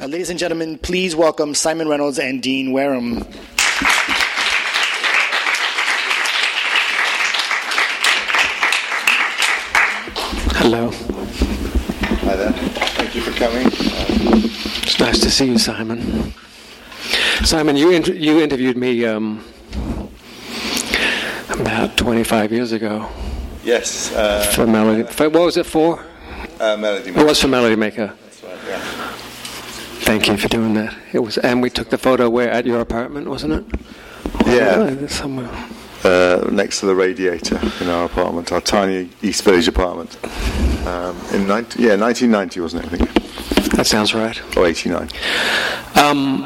Uh, ladies and gentlemen, please welcome Simon Reynolds and Dean Wareham. Hello. Hi there. Thank you for coming. It's nice to see you, Simon. Simon, you inter- you interviewed me um, about 25 years ago Yes, uh, for Melody. For, what was it for? uh, Melody. It was for Melody Maker. That's right, yeah. Thank you for doing that. It was, and we took the photo where at your apartment, wasn't it? Yeah. Oh, somewhere. Uh, next to the radiator in our apartment, our tiny East Village apartment. Um, in 19, yeah, 1990, wasn't it? I think, That sounds right. or 89. Um,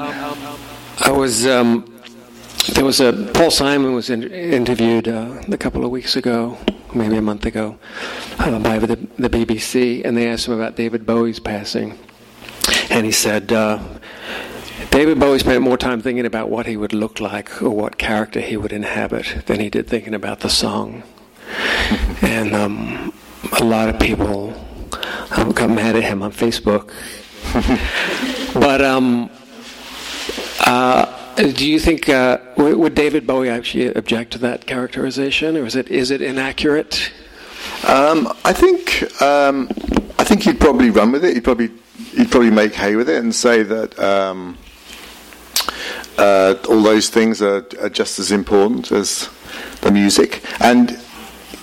I was um, there was a Paul Simon was in, interviewed uh, a couple of weeks ago, maybe a month ago, uh, by the, the BBC, and they asked him about David Bowie's passing, and he said. Uh, David Bowie spent more time thinking about what he would look like or what character he would inhabit than he did thinking about the song. and um, a lot of people um, got mad at him on Facebook. but um, uh, do you think uh, would David Bowie actually object to that characterization, or is it is it inaccurate? Um, I think um, I think he'd probably run with it. He'd probably he'd probably make hay with it and say that um, uh, all those things are, are just as important as the music. And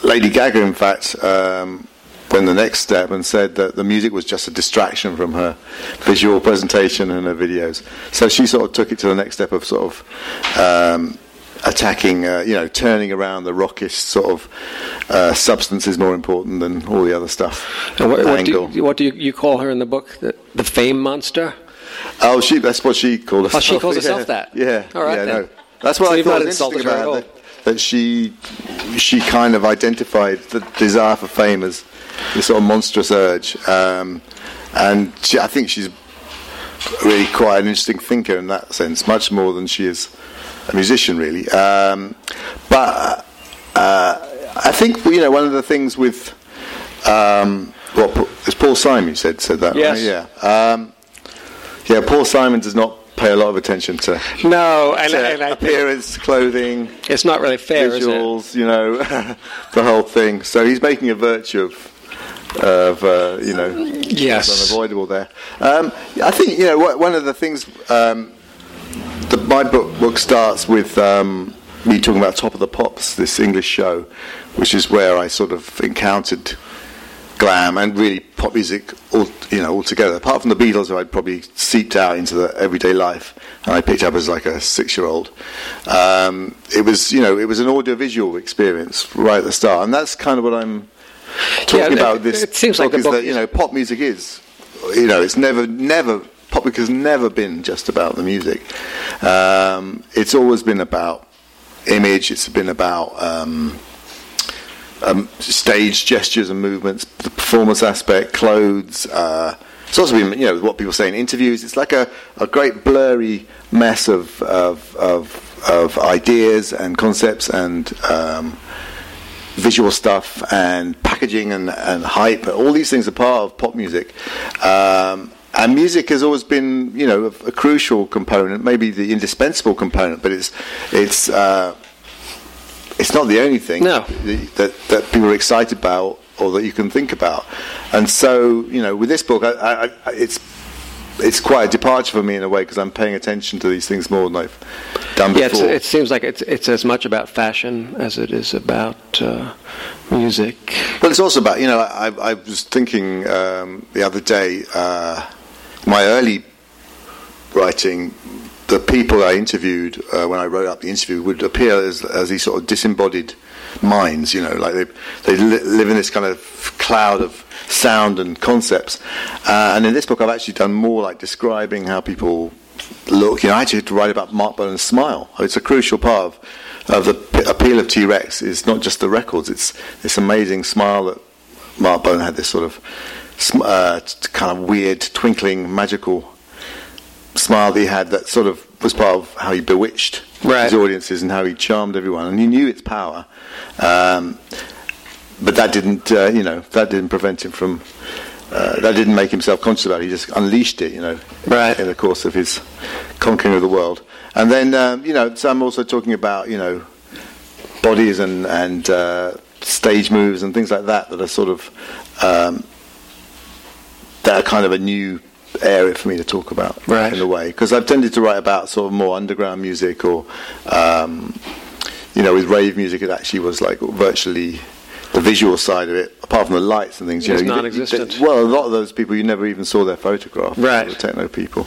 Lady Gaga, in fact, um, went the next step and said that the music was just a distraction from her visual presentation and her videos. So she sort of took it to the next step of sort of um, attacking, uh, you know, turning around the rockish sort of uh, substance is more important than all the other stuff. And what, what do you, what do you, you call her in the book? The, the fame monster? Oh, she, that's what she called herself. Oh, she calls herself that? Yeah. All right, yeah, then. no. That's what So I thought was interesting insulted her at about her, that, that she, she kind of identified the desire for fame as this sort of monstrous urge. Um, and she, I think she's really quite an interesting thinker in that sense, much more than she is a musician, really. Um, but uh, I think you know one of the things with um, what it's Paul Simon you said said that Yes. right? Yeah. Um, yeah, Paul Simon does not pay a lot of attention to, No, and, to and appearance, clothing, it's not really fair, is it? visuals, you know, the whole thing. So he's making a virtue of, of uh, you know, Yes. unavoidable there. Um, I think you know one of the things. Um, the, my book, book starts with um, me talking about Top of the Pops, this English show, which is where I sort of encountered glam and really pop music all you know altogether. Apart from the Beatles, who I'd probably seeped out into the everyday life, and I picked up as like a six-year-old. Um, it was you know it was an audiovisual experience right at the start, and that's kind of what I'm talking Yeah, about. it- This it seems like the is book that you know pop music is you know it's never never pop music has never been just about the music. Um, it's always been about image. It's been about um, um, stage gestures and movements, the performance aspect, clothes. Uh, it's also been, you know, what people say in interviews. It's like a, a great blurry mess of of, of, of ideas and concepts and um, visual stuff and packaging and, and hype. All these things are part of pop music. Um, and music has always been, you know, a, a crucial component, maybe the indispensable component, but it's it's uh, it's not the only thing No. that that people are excited about or that you can think about. And so, you know, with this book, I, I, it's it's quite a departure for me in a way because I'm paying attention to these things more than I've done before. Yeah, it's, it seems like it's it's as much about fashion as it is about uh, music. Well, it's also about you know I, I was thinking um, the other day, uh, my early writing, the people I interviewed uh, when I wrote up the interview would appear as as these sort of disembodied minds. You know, like they they li- live in this kind of cloud of sound and concepts. Uh, and in this book, I've actually done more like describing how people look. You know, I actually had to write about Marc Bolan's smile. It's a crucial part of, of the p- appeal of T Rex. It's not just the records; it's this amazing smile that Marc Bolan had. This sort of uh, kind of weird, twinkling, magical smile that he had. That sort of was part of how he bewitched Right. his audiences and how he charmed everyone. And he knew its power. Um, but that didn't, uh, you know, that didn't prevent him from uh, that didn't make him self-conscious about it. He just unleashed it, you know, Right. in the course of his conquering of the world. And then, um, you know, so I'm also talking about, you know, bodies and and uh, stage moves and things like that that are sort of um, that are kind of a new area for me to talk about Right. in a way because I've tended to write about sort of more underground music or um, you know with rave music it actually was like virtually the visual side of it apart from the lights and things It you know, you- non-existent. well a lot of those people you never even saw their photograph Right. the techno people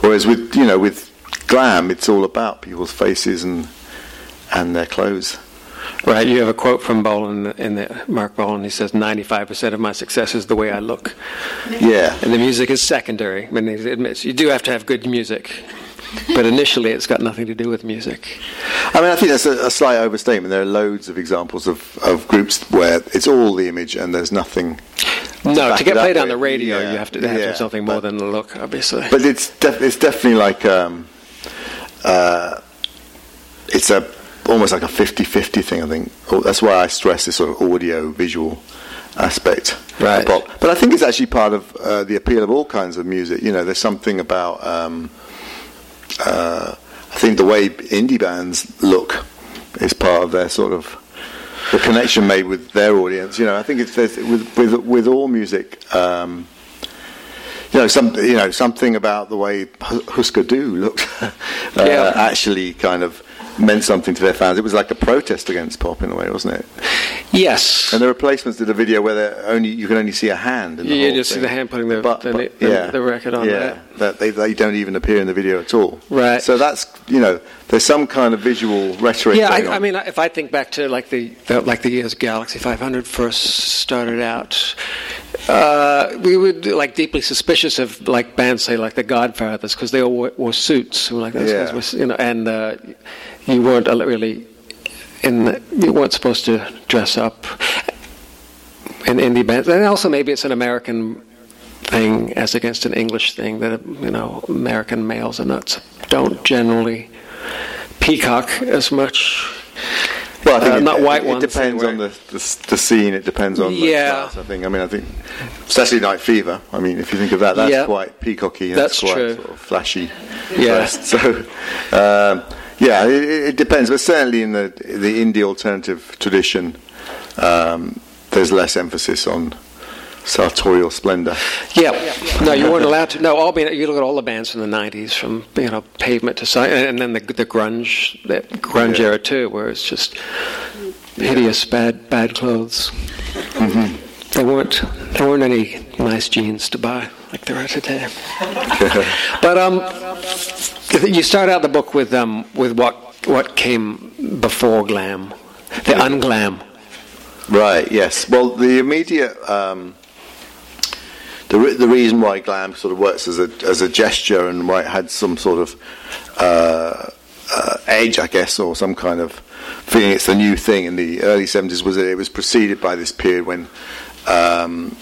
whereas with you know with glam it's all about people's faces and and their clothes Right. You have a quote from Bolan in the Marc Bolan. He says, "95% of my success is the way I look, yeah and the music is secondary." I mean, he admits you do have to have good music, but initially it's got nothing to do with music. I mean, I think that's a, a slight overstatement. There are loads of examples of, of groups where it's all the image and there's nothing. No, back to get played on the radio, Yeah, you have to, have to yeah, have something more but- than the look, obviously. But it's def- it's definitely like um, uh, it's a almost like a 50-50 thing. I think Oh, that's why I stress this sort of audio visual aspect. of Right. But I think it's actually part of uh, the appeal of all kinds of music. You know, there's something about. Um, uh, I think the way indie bands look is part of their sort of the connection made with their audience. You know, I think it's with with with all music. Um, you know, some you know something about the way Husker Du looked uh, Yeah. actually kind of meant something to their fans. It was like a protest against pop in a way, wasn't it? yes. And the replacements did a video where only you can only see a hand. You whole just see the hand putting the- the- the- the record on yeah, there. that they they don't even appear in the video at all. Right. So that's you know there's some kind of visual rhetoric. Yeah, I, I mean, if I think back to like the, the like the years Galaxie 500 first started out, uh, we were like deeply suspicious of like bands say like the Godfathers because they all wore, wore suits. We were like those Yeah. guys was, you know, and uh, you weren't really in the, you weren't supposed to dress up in indie bands, and also maybe it's an American thing as against an English thing that you know American males are not don't generally peacock as much. Well, I think Uh, it, not white it, ones It depends on the, the the scene. It depends on Yeah. the class. I think. I mean, I think Saturday Night Fever. I mean, if you think of that, that's Yeah. quite peacocky. That's quite true. Sort of flashy. Yeah. So, um, yeah, it, it depends. But certainly in the the indie alternative tradition, um, there's less emphasis on sartorial splendor. Yeah, no, you weren't allowed to. No, all band, you look at all the bands from the '90s, from you know Pavement to Si- and then the the grunge, that grunge Yeah. era too, where it's just hideous, bad, bad clothes. Mm-hmm. There weren't there weren't any nice jeans to buy like there are today. but um, you start out the book with um with what what came before glam, the unglam. Right. Yes. Well, the immediate um, the re- the reason why glam sort of works as a as a gesture and why it had some sort of uh, uh, edge, I guess, or some kind of feeling it's the new thing in the early seventies was that it was preceded by this period when um,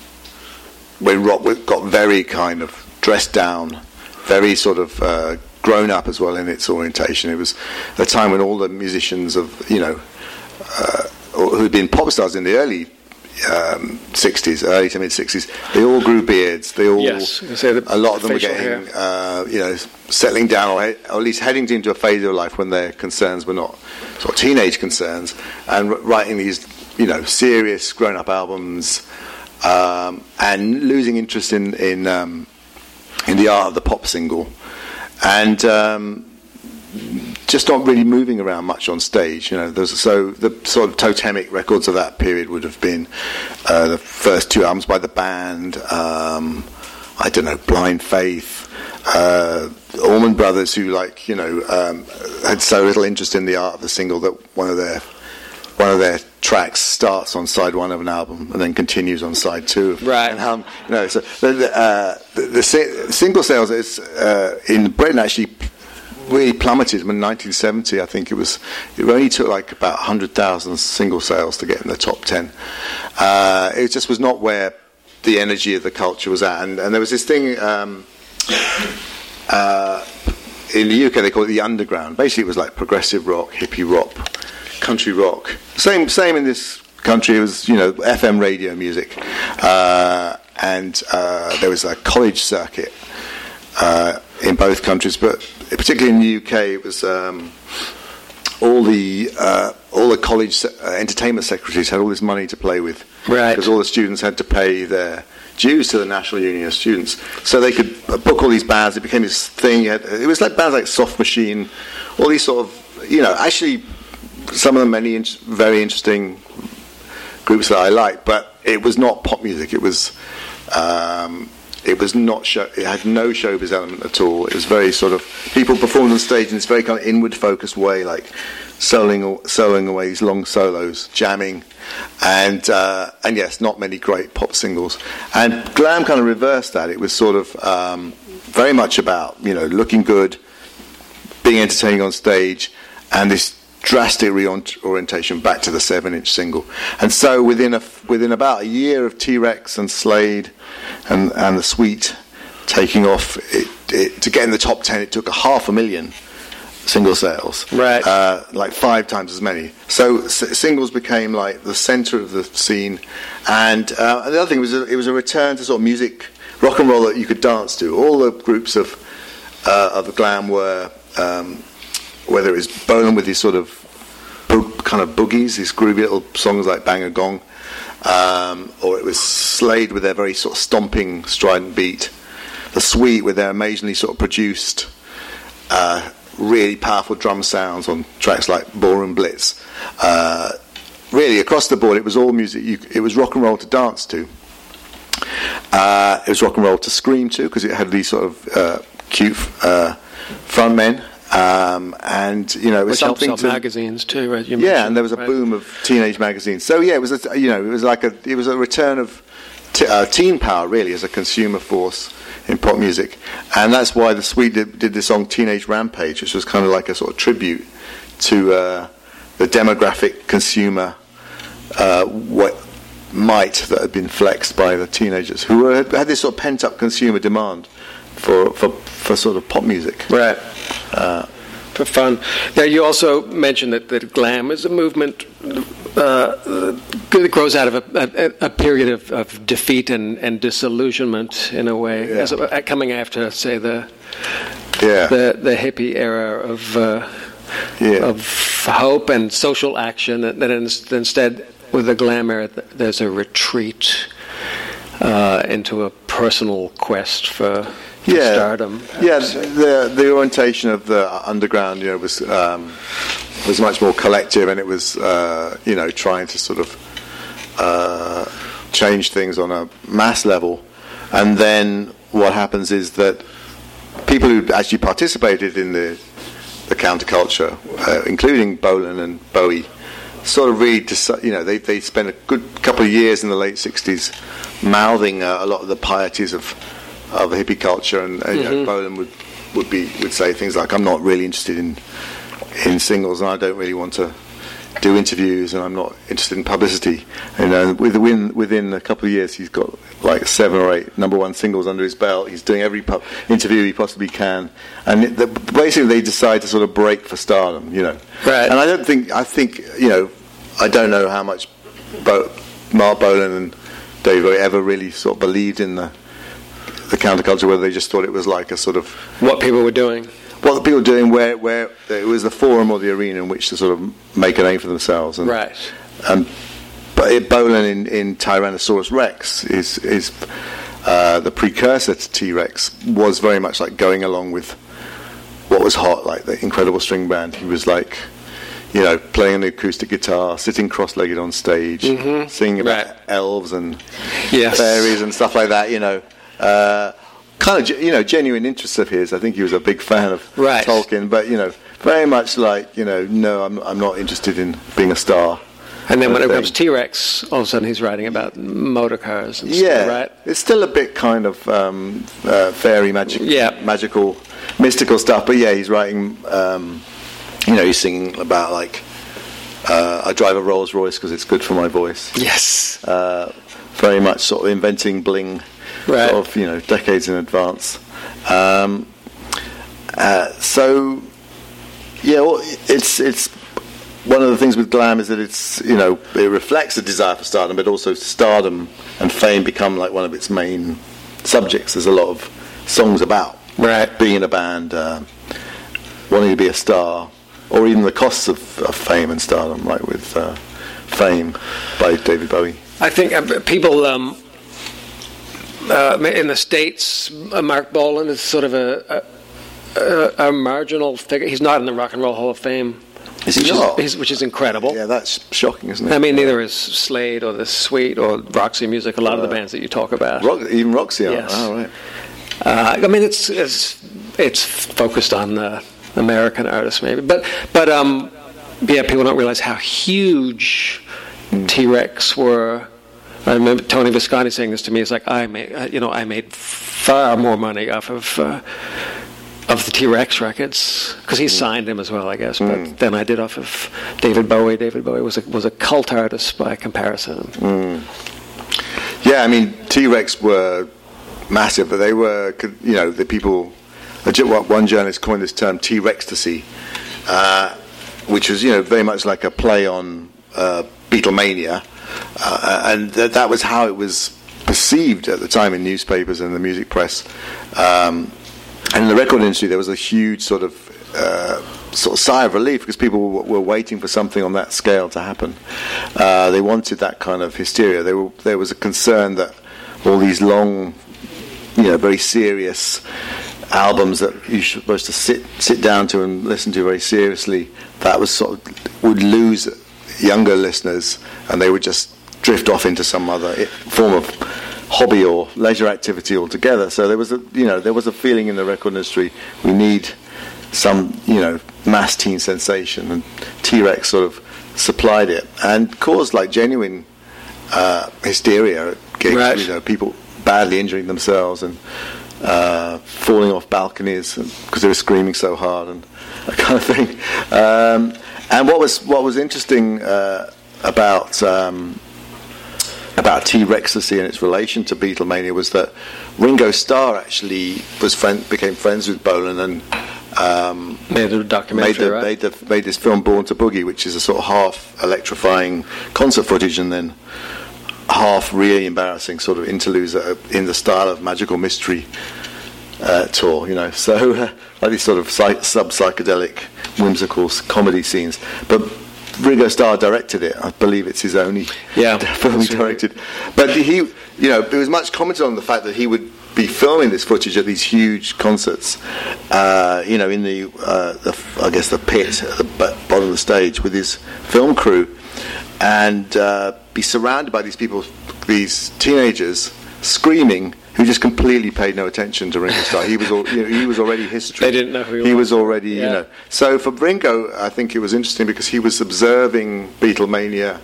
when rock got very kind of dressed down, very sort of uh, grown up as well in its orientation. It was a time when all the musicians of you know uh, who'd been pop stars in the early um, 60s, early to mid 60s, they all grew beards. They all, Yes, say the a lot of them were getting, uh, you know, settling down or, he- or at least heading into a phase of life when their concerns were not sort of teenage concerns, and r- writing these, you know, serious grown-up albums, um, and losing interest in in um, in the art of the pop single, and. Um, just not really moving around much on stage. You know, there's so the sort of totemic records of that period would have been uh, the first two albums by the band. Um, I don't know, Blind Faith, uh, Allman Brothers, who like you know um, had so little interest in the art of the single that one of their one of their tracks starts on side one of an album and then continues on side two. Right. And how, you know, so the, the, uh, the, the single sales is, uh, in Britain actually really plummeted in 1970. I think it was it only took like about 100,000 single sales to get in the top 10. Uh, it just was not where the energy of the culture was at, and, and there was this thing. Um, uh, in the UK, they call it the underground. Basically, it was like progressive rock, hippie rock, country rock. Same, same in this country. It was you know FM radio music, uh, and uh, there was a college circuit uh, in both countries, but particularly in the UK, it was um, all the uh, all the college uh, entertainment secretaries had all this money to play with, Right. Because all the students had to pay their dues to the National Union of Students, so they could uh, book all these bands. It became this thing. It was like bands like Soft Machine, all these sort of, you know, actually some of the many in- very interesting groups that I like, but it was not pop music. It was um, it was not show, it had no showbiz element at all. It was very sort of people performed on stage in this very kind of inward focused way, like soloing soloing away these long solos, jamming, and uh, and yes, not many great pop singles. And glam kind of reversed that. It was sort of um, very much about you know looking good, being entertaining on stage, and this drastic reorientation back to the seven-inch single. And so within a, within about a year of T-Rex and Slade and and the Sweet taking off, it, it, to get in the top ten, it took a half a million single sales, Right. Uh, like five times as many. So s- singles became like the centre of the scene, and, uh, and the other thing was it was a return to sort of music, rock and roll that you could dance to. All the groups of uh, of the glam were. Um, whether it was Bolan with these sort of bo- kind of boogies, these groovy little songs like Bang a Gong, um, or it was Slade with their very sort of stomping, strident beat, the Sweet with their amazingly sort of produced, uh, really powerful drum sounds on tracks like Ballroom Blitz. Uh, really, across the board, it was all music. You, it was rock and roll to dance to. Uh, it was rock and roll to scream to because it had these sort of uh, cute uh, front men. Um, and you know, it was Which something out to magazines too, right? Yeah, mentioned, and there was a right? boom of teenage magazines. So yeah, it was a, you know it was like a it was a return of t- uh, teen power really as a consumer force in pop music, and that's why the Sweet did, did this song Teenage Rampage, which was kind of like a sort of tribute to uh, the demographic consumer uh, what might that had been flexed by the teenagers who were, had this sort of pent up consumer demand for, for for sort of pop music. Right. For fun. Now, you also mentioned that, that glam is a movement uh, that grows out of a, a, a period of, of defeat and, and disillusionment, in a way, Yeah. as a, coming after, say, the Yeah, the, the hippie era of uh, yeah. of hope and social action. Then ins- instead, with the glam era, there's a retreat uh, into a personal quest for yeah, stardom. Yeah, the the orientation of the underground, you know, was um, was much more collective, and it was uh, you know trying to sort of uh, change things on a mass level. And then what happens is that people who actually participated in the the counterculture, uh, including Bolan and Bowie, sort of really, deci- you know, they they spent a good couple of years in the late '60s mouthing uh, a lot of the pieties of of hippie culture, and uh, you know, Bolan would would be would say things like, "I'm not really interested in in singles, and I don't really want to." Do interviews, and I'm not interested in publicity. And uh, within within a couple of years, he's got like seven or eight number one singles under his belt. He's doing every pub- interview he possibly can, and it, the, basically they decide to sort of break for stardom, you know. Right. And I don't think I think you know I don't know how much Bo- Marc Bolan and Dave ever really sort of believed in the the counterculture, whether they just thought it was like a sort of What people were doing. what the people were doing, where where it was the forum or the arena in which to sort of make a name for themselves. And, Right. and but it, Bolan in, in Tyrannosaurus Rex is is uh, the precursor to T Rex was very much like going along with what was hot, like the incredible string band. He was like, you know, playing an acoustic guitar, sitting cross-legged on stage, singing about Right. elves and Yes. fairies and stuff like that. You know. Uh, Kind of, you know, genuine interest of his. I think he was a big fan of Right. Tolkien, but you know, very much like, you know, no, I'm, I'm not interested in being a star. And then when it comes to T Rex, all of a sudden he's writing about motor cars and Yeah, stuff, right? it's still a bit kind of um, uh, fairy magic, Yeah. magical, mystical stuff. But yeah, he's writing. Um, you know, he's singing about like uh, I drive a Rolls Royce because it's good for my voice. Yes. Uh, very much sort of inventing bling, Right. sort of you know decades in advance. Um, uh, so yeah, well, it's it's one of the things with glam is that it's you know it reflects a desire for stardom, but also stardom and fame become like one of its main subjects. There's a lot of songs about Right. being in a band, uh, wanting to be a star, or even the costs of, of fame and stardom, like with uh, Fame by David Bowie. I think uh, people um, uh, in the states, uh, Marc Bolan is sort of a, a, a, marginal figure. He's not in the Rock and Roll Hall of Fame, Is he which, not? Is, which is incredible. Yeah, that's shocking, isn't it? I mean, neither is Slade or the Sweet or Roxy Music. A lot of the bands that you talk about. Rock, even Roxy. Yes. Oh, right. Uh, I mean, it's it's it's focused on uh, American artists, maybe, but but um, yeah, people don't realize how huge T Rex were. I remember Tony Visconti saying this to me. He's like I made, uh, you know, I made far more money off of uh, of the T Rex records because he signed them as well, I guess. But then I did off of David Bowie. David Bowie was a, was a cult artist by comparison. Yeah, I mean, T Rex were massive, but they were, you know, the people. One journalist coined this term T Rextasy, uh, which was, you know, very much like a play on uh, Beatlemania, uh, and th- that was how it was perceived at the time in newspapers and the music press. Um, and in the record industry, there was a huge sort of uh, sort of sigh of relief because people were, were waiting for something on that scale to happen. Uh, they wanted that kind of hysteria. Were, there was a concern that all these long, you know, very serious albums that you're supposed to sit sit down to and listen to very seriously, that was sort of would lose younger listeners, and they would just drift off into some other form of hobby or leisure activity altogether. So there was a you know there was a feeling in the record industry we need some you know mass teen sensation, and T Rex sort of supplied it and caused like genuine uh, hysteria at gigs. Right. You know, people badly injuring themselves and uh, falling off balconies because they were screaming so hard and that kind of thing. Um, and what was what was interesting uh, about um, about T Rextasy and its relation to Beatlemania was that Ringo Starr actually was friend, became friends with Bolan and um, Made a documentary, made, the, right? made, made this film Born to Boogie, which is a sort of half electrifying concert footage and then half really embarrassing sort of interludes in the style of Magical Mystery uh, tour, you know. So uh, like these sort of psych- sub psychedelic, whimsical comedy scenes. But Ringo Starr directed it. I believe it's his only Yeah, film he directed. But he, you know, there was much commented on the fact that he would be filming this footage at these huge concerts, uh, you know, in the, uh, the, I guess the pit at the bottom of the stage with his film crew, and uh, be surrounded by these people, these teenagers screaming. Who just completely paid no attention to Ringo Starr? He was, al- you know, he was already history. They didn't know who he he was. was already, you know. So for Ringo, I think it was interesting because he was observing Beatlemania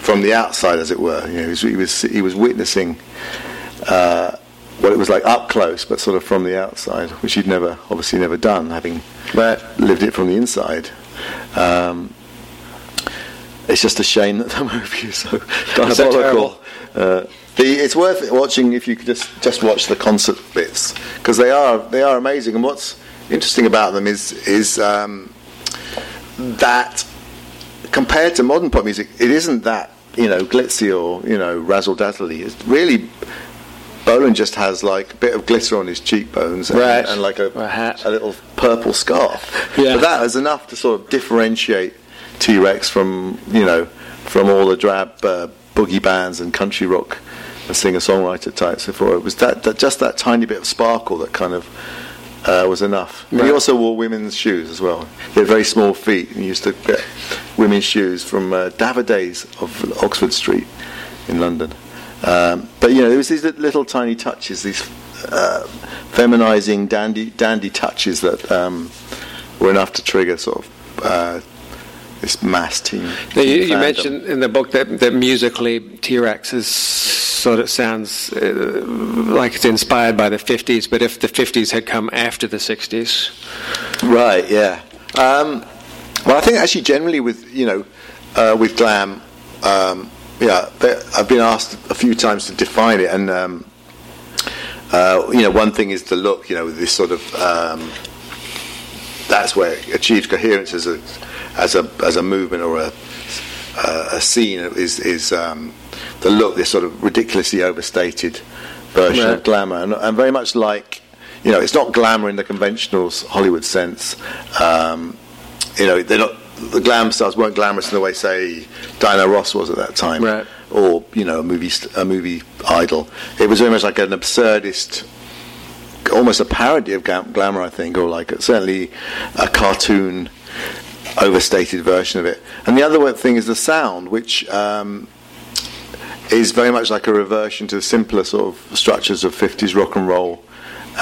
from the outside, as it were. You know, he was he was, he was witnessing uh, what it was like up close, but sort of from the outside, which he'd never, obviously, never done, having Right. lived it from the inside. Um, it's just a shame that the movie is so So diabolical. Uh, the, it's worth watching if you could just just watch the concert bits because they are they are amazing. And what's interesting about them is is um, that compared to modern pop music, it isn't that you know glitzy or you know razzle dazzly. It's really Bolan just has like a bit of glitter on his cheekbones and, Right. and like a, a hat. a little purple scarf. Yeah. But that is enough to sort of differentiate T Rex from you know from all the drab uh, boogie bands and country rock and singer songwriter types before. It was that, that just that tiny bit of sparkle that kind of uh, was enough. And He also wore women's shoes as well. He had very small feet and he used to get women's shoes from uh, Davidays of Oxford Street in London. Um, but you know, there was these little tiny touches, these uh, feminizing dandy dandy touches that um, were enough to trigger sort of uh, this mass team. Now, you, you mentioned in the book that, that musically T-Rex is sort of sounds uh, like it's inspired by the 50s, but if the 50s had come after the 60s, Right, yeah. Um, well, I think actually generally with you know uh, with glam, um, yeah, there- I've been asked a few times to define it, and um, uh, you know, one thing is the look, you know, this sort of um, that's where it achieves coherence as a as a as a movement or a a scene is is um, the look, this sort of ridiculously overstated version of glamour, and, and, very much like you know, it's not glamour in the conventional Hollywood sense. Um, you know, they're not the glam stars weren't glamorous in the way, say, Diana Ross was at that time, right. or you know, a movie a movie idol. It was very much like an absurdist, almost a parody of glamour, I think, or like certainly a cartoon, overstated version of it. And the other thing is the sound, which. Um, is very much like a reversion to the simpler sort of structures of 50s rock and roll,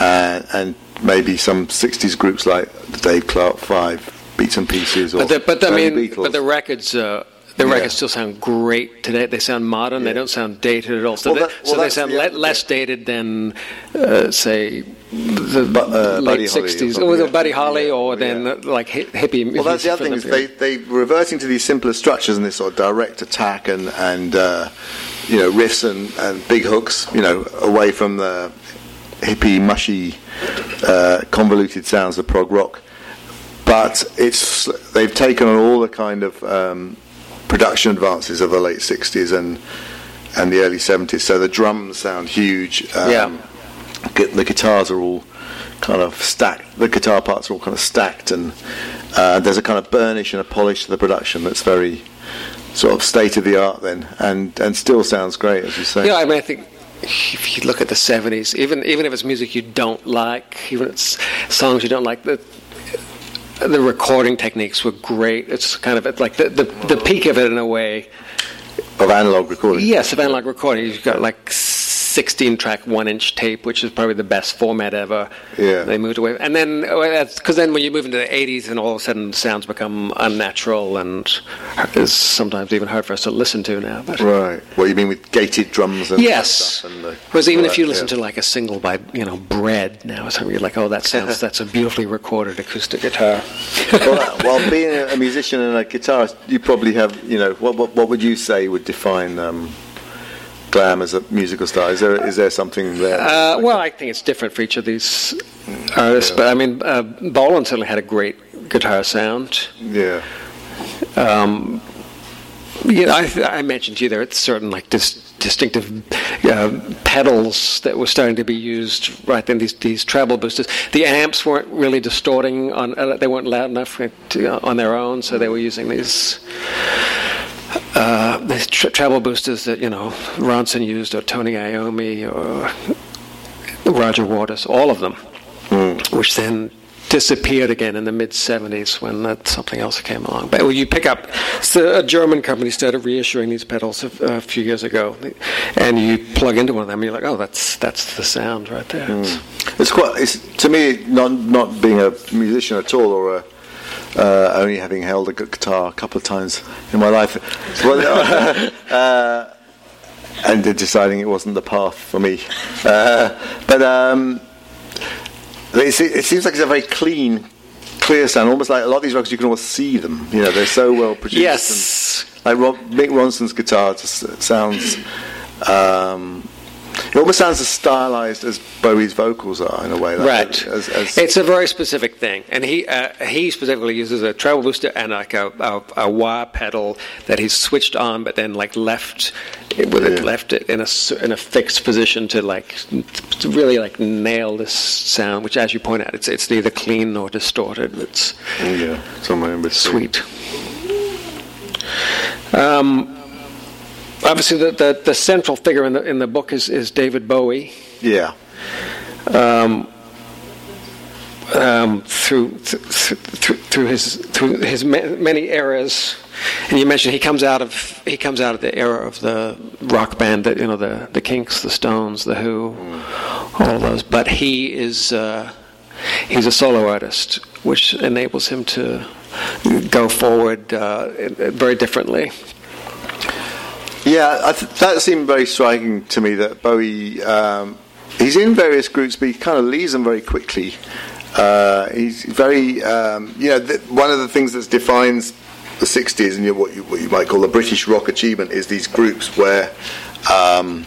uh, and maybe some 60s groups like the Dave Clark Five, Bits and Pieces, or but the, but I mean, Beatles. but the records. Uh, the yeah. records still sound great today. They sound modern. Yeah. They don't sound dated at all. So, well, that, well, they, so they sound le- less dated than, uh, say, the uh, late '60s, or the Buddy Holly, or then uh, like hippie. Well, that's the other thing is they they reverting to these simpler structures and this sort of direct attack and and uh, you know riffs and, and big hooks. You know, away from the hippie, mushy, uh, convoluted sounds of prog rock but it's they've taken on all the kind of um, production advances of the late 60s and and the early 70s. So the drums sound huge. Um, yeah. The guitars are all kind of stacked. The guitar parts are all kind of stacked, and uh, there's a kind of burnish and a polish to the production that's very sort of state of the art then, and and still sounds great as you say. Yeah, I mean, I think if you look at the 70s, even even if it's music you don't like, even if it's songs you don't like, the the recording techniques were great. It's kind of like the, the, the peak of it in a way. Of analog recording? Yes, of analog recording. You've got like 16 track one inch tape, which is probably the best format ever. Yeah. They moved away. And then, because then when you move into the 80s and all of a sudden sounds become unnatural and is sometimes even hard for us to listen to now. But right. What you mean with gated drums and Yes. Because even if you listen yeah. to like a single by, you know, Bread now, something you're like, oh, that sounds, that's a beautifully recorded acoustic guitar. well, well, being a musician and a guitarist, you probably have, you know, what, what, what would you say would define. Um, glam as a musical style? Is there is there something there? Uh, well, I think it's different for each of these artists, yeah. but I mean, uh, Bolan certainly had a great guitar sound. Yeah. Um, you know, I, I, mentioned to you there are certain like dis- distinctive uh, pedals that were starting to be used right then. These these treble boosters. The amps weren't really distorting on. Uh, they weren't loud enough to, uh, on their own, so they were using these uh, the tra- treble boosters that you know Ronson used, or Tony Iommi, or Roger Waters, all of them, mm. which then disappeared again in the mid 70s when that, something else came along. But you pick up, so a German company started reissuing these pedals a, a, few years ago, and you plug into one of them, and you're like, oh, that's that's the sound right there. Mm. It's quite. It's to me not not being a musician at all or a uh, only having held a guitar a couple of times in my life. Well, uh, and deciding it wasn't the path for me. Uh, but um, it, it, seems like it's a very clean, clear sound, almost like a lot of these records you can almost see them. You know, they're so well produced. Yes. like Rob, Mick Ronson's guitar just sounds. Um, it almost sounds as stylized as Bowie's vocals are in a way. Like right. As, as it's a very specific thing, and he uh, he specifically uses a treble booster and like a, a, a, wah pedal that he's switched on, but then like left with yeah. it left it in a in a fixed position to like to really like nail this sound. Which, as you point out, it's it's neither clean nor distorted. It's yeah, somewhere in between. Sweet. Um, obviously the, the, the, central figure in the in the book is, is David Bowie. Yeah. Um, um, through, th- through through his through his many eras, and you mentioned he comes out of he comes out of the era of the rock band that you know the the Kinks, the Stones, the Who, mm. all those. But he is uh, he's a solo artist, which enables him to go forward uh, very differently. Yeah, th- that seemed very striking to me that Bowie. Um, he's in various groups, but he kind of leaves them very quickly. Uh, he's very, um, you know, th- one of the things that defines the 60s and you what, you, what you might call the British rock achievement is these groups where. Um,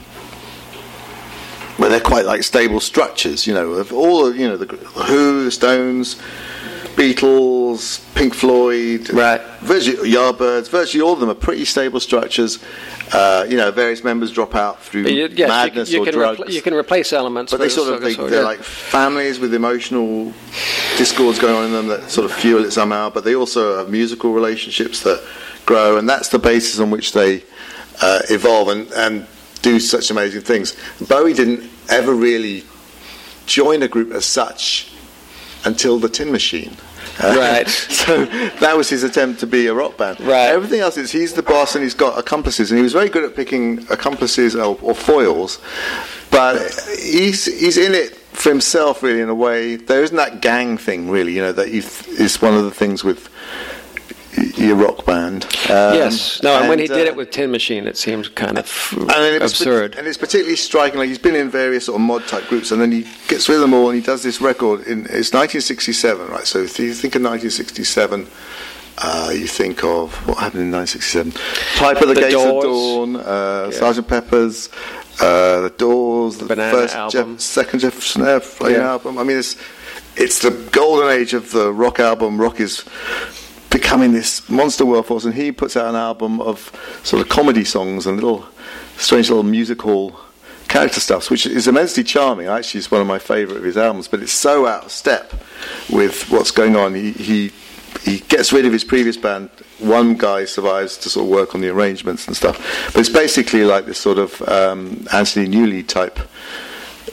where they're quite like stable structures, you know, of all you know, the, the Who, the Stones, Beatles, Pink Floyd, Right. virtually Yardbirds, virtually all of them are pretty stable structures. Uh, you know, various members drop out through you, yes, madness you, or you, can drugs. repl- you can replace elements. but they sort of they, they're yeah. like families with emotional discords going on in them that sort of fuel it somehow. But they also have musical relationships that grow, and that's the basis on which they uh, evolve and, and do such amazing things. Bowie didn't ever really join a group as such until the Tin Machine. Right. so that was his attempt to be a rock band. Right. Everything else is he's the boss and he's got accomplices, and he was very good at picking accomplices or, or foils. But he's he's in it for himself, really, in a way. There isn't that gang thing, really. You know, that you th- is one of the things with your rock band. Um, yes. No, and, when he did uh, it with Tin Machine, it seemed kind of and then it was absurd. and it's particularly striking. Like he's been in various sort of mod type groups, and then he gets with them all, and he does this record. In it's 1967, right? So if you think of 1967, uh, you think of what happened in 1967: Piper the, The Gates Doors. of Dawn, uh, Sergeant Pepper's, uh, the Doors, the Banana first album. Jeff, second Jefferson Airplane Yeah. album. I mean, it's it's the golden age of the rock album. Rock is becoming this monster world force, and he puts out an album of sort of comedy songs and little strange little musical character stuffs, which is immensely charming. Actually, it's one of my favourite of his albums, but it's so out of step with what's going on. He he he gets rid of his previous band. One guy survives to sort of work on the arrangements and stuff, but it's basically like this sort of um, Anthony Newley type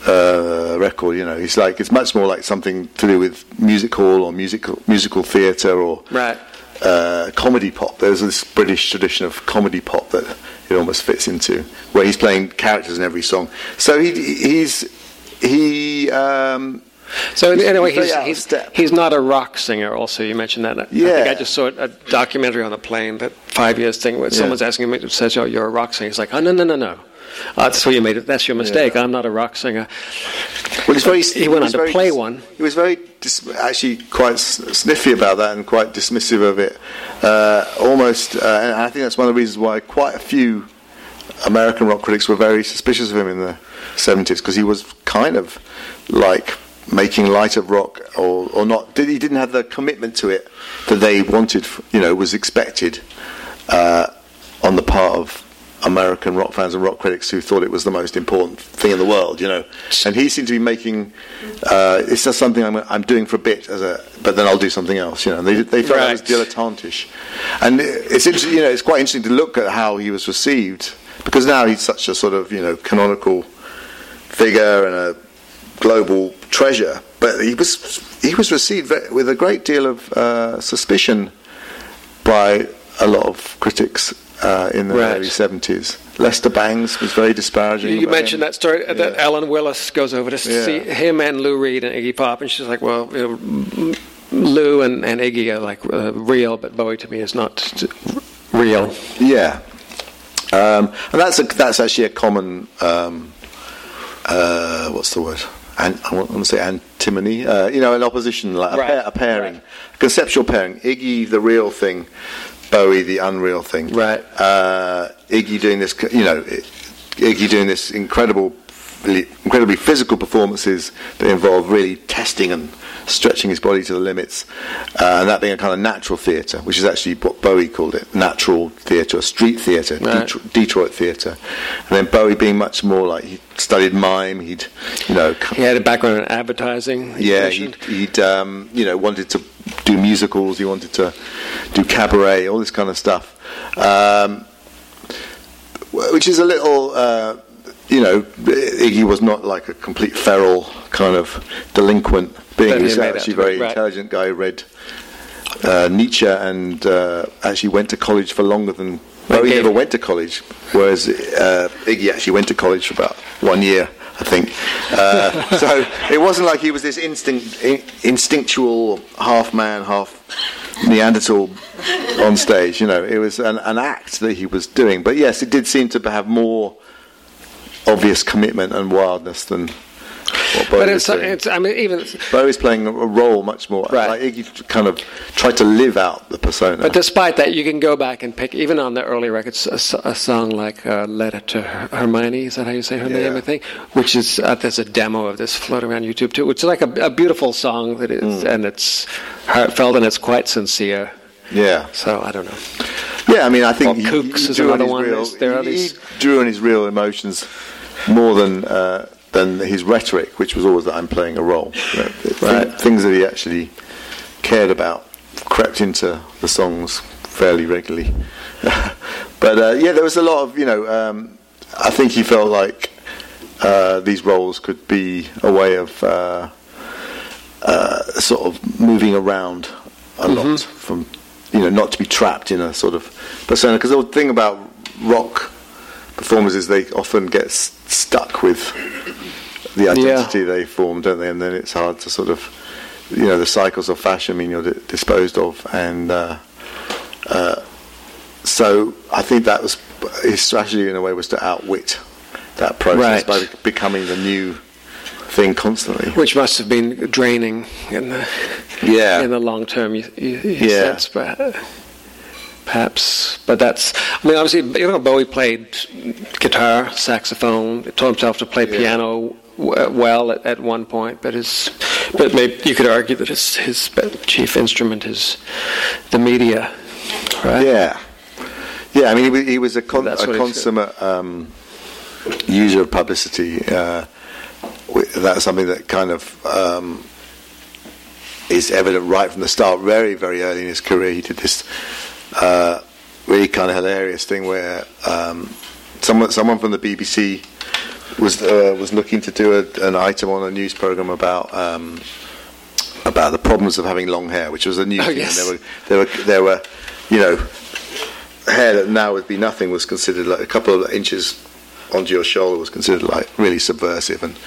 uh, record. You know, it's like it's much more like something to do with music hall or musical musical theatre or Right. Uh, comedy pop. There's this British tradition of comedy pop that it almost fits into, where he's playing characters in every song. So he he's he. Um, So He's- anyway, he's he's he's, not a rock singer. Also, you mentioned that. I think Yeah. I just saw a documentary on the plane, that five years thing, where Yeah. someone's asking him, says, "Oh, you're a rock singer." He's like, "Oh, no, no, no, no. Uh, that's where you made it. That's your mistake. I'm not a rock singer." well, he's very. He went on to very play one. He was very dis- actually quite sniffy about that and quite dismissive of it. Uh, almost, uh, and I think that's one of the reasons why quite a few American rock critics were very suspicious of him in the 70s because he was kind of like making light of rock or, or not. Did, he didn't have the commitment to it that they wanted, you know, was expected uh, on the part of American rock fans and rock critics who thought it was the most important thing in the world, you know. And he seemed to be making uh, it's just something I'm, I'm doing for a bit, as a, but then I'll do something else, you know. And they they felt that was dilettantish, and it's interesting, you know, it's quite interesting to look at how he was received because now he's such a sort of you know canonical figure and a global treasure. But he was he was received with a great deal of uh, suspicion by a lot of critics uh, in the Right. early seventies. Lester Bangs was very disparaging. You mentioned him. that story uh, that Yeah. Ellen Willis goes over to Yeah. see him and Lou Reed and Iggy Pop, and she's like, "Well, you know, Lou and, and Iggy are like uh, real, but Bowie to me is not real." Yeah, um, and that's a, that's actually a common. Um, uh, what's the word? An, I want to say antimony. Uh, you know, an opposition, like a, Right, pair, a pairing, right. conceptual pairing. Iggy, the real thing. Bowie, the unreal thing. Right. Uh, Iggy doing this. You know, Iggy doing this incredible, incredibly physical performances that involve really testing and stretching his body to the limits, uh, and that being a kind of natural theatre, which is actually what Bowie called it, natural theatre, or street theatre, Right. Detro- Detroit theatre. And then Bowie being much more like he studied mime, he'd, you know, He had a background in advertising. yeah, mentioned. he'd, he'd um, you know wanted to do musicals, he wanted to do cabaret, all this kind of stuff, um, which is a little, uh, you know, Iggy was not like a complete feral kind of delinquent being. He he was actually a very right. intelligent guy. Read uh, Nietzsche and uh, actually went to college for longer than. Bowie Okay. never went to college, whereas uh, Iggy actually went to college for about one year, I think. Uh, so it wasn't like he was this instinct, in, instinctual half man, half Neanderthal on stage. You know, it was an, an act that he was doing. But yes, it did seem to have more obvious commitment and wildness than what Bowie But it's, doing. it's I mean even Bowie's playing a role much more. Right. Like Iggy kind of tried to live out the persona. But despite that, you can go back and pick, even on the early records, a song like uh, "Letter to Her- Hermione." Is that how you say her Yeah. name? I think. Which is uh, there's a demo of this floating around YouTube too, which is like a, a beautiful song that is, and it's heartfelt and it's quite sincere. yeah. So I don't know. Yeah, I mean, I think he, Kooks he is drew on another his one. Real, there are these- he drew on his real emotions more than uh, than his rhetoric, which was always that I'm playing a role. You know, Right. Things that he actually cared about crept into the songs fairly regularly. but uh, yeah, there was a lot of you know. Um, I think he felt like uh, these roles could be a way of uh, uh, sort of moving around a lot from you know not to be trapped in a sort of persona. Because the thing about rock performers is they often get s- stuck with the identity they form don't they? And then it's hard to sort of you know the cycles of fashion mean you're di- disposed of. And uh, uh, so I think that was his strategy in a way was to outwit that process Right. by becoming the new thing constantly Which must have been draining in the Yeah. in the long term you, you, you Yeah. sense, but perhaps. But that's I mean, obviously, you know, Bowie played guitar, saxophone. Taught himself to play Yeah. piano w- well at, at one point, but his but maybe you could argue that his his chief instrument is the media, right? Yeah, yeah. I mean, he was, he was a, con- a consummate um, user of publicity. Uh, that's something that kind of um, is evident right from the start. Very, very early in his career, he did this uh, really kind of hilarious thing where um, someone, someone from the BBC was uh, was looking to do a, an item on a news program about. Um, about the problems of having long hair, which was a new Oh, thing. yes. There were, there were, there were, you know, hair that now would be nothing was considered like a couple of inches onto your shoulder was considered like really subversive and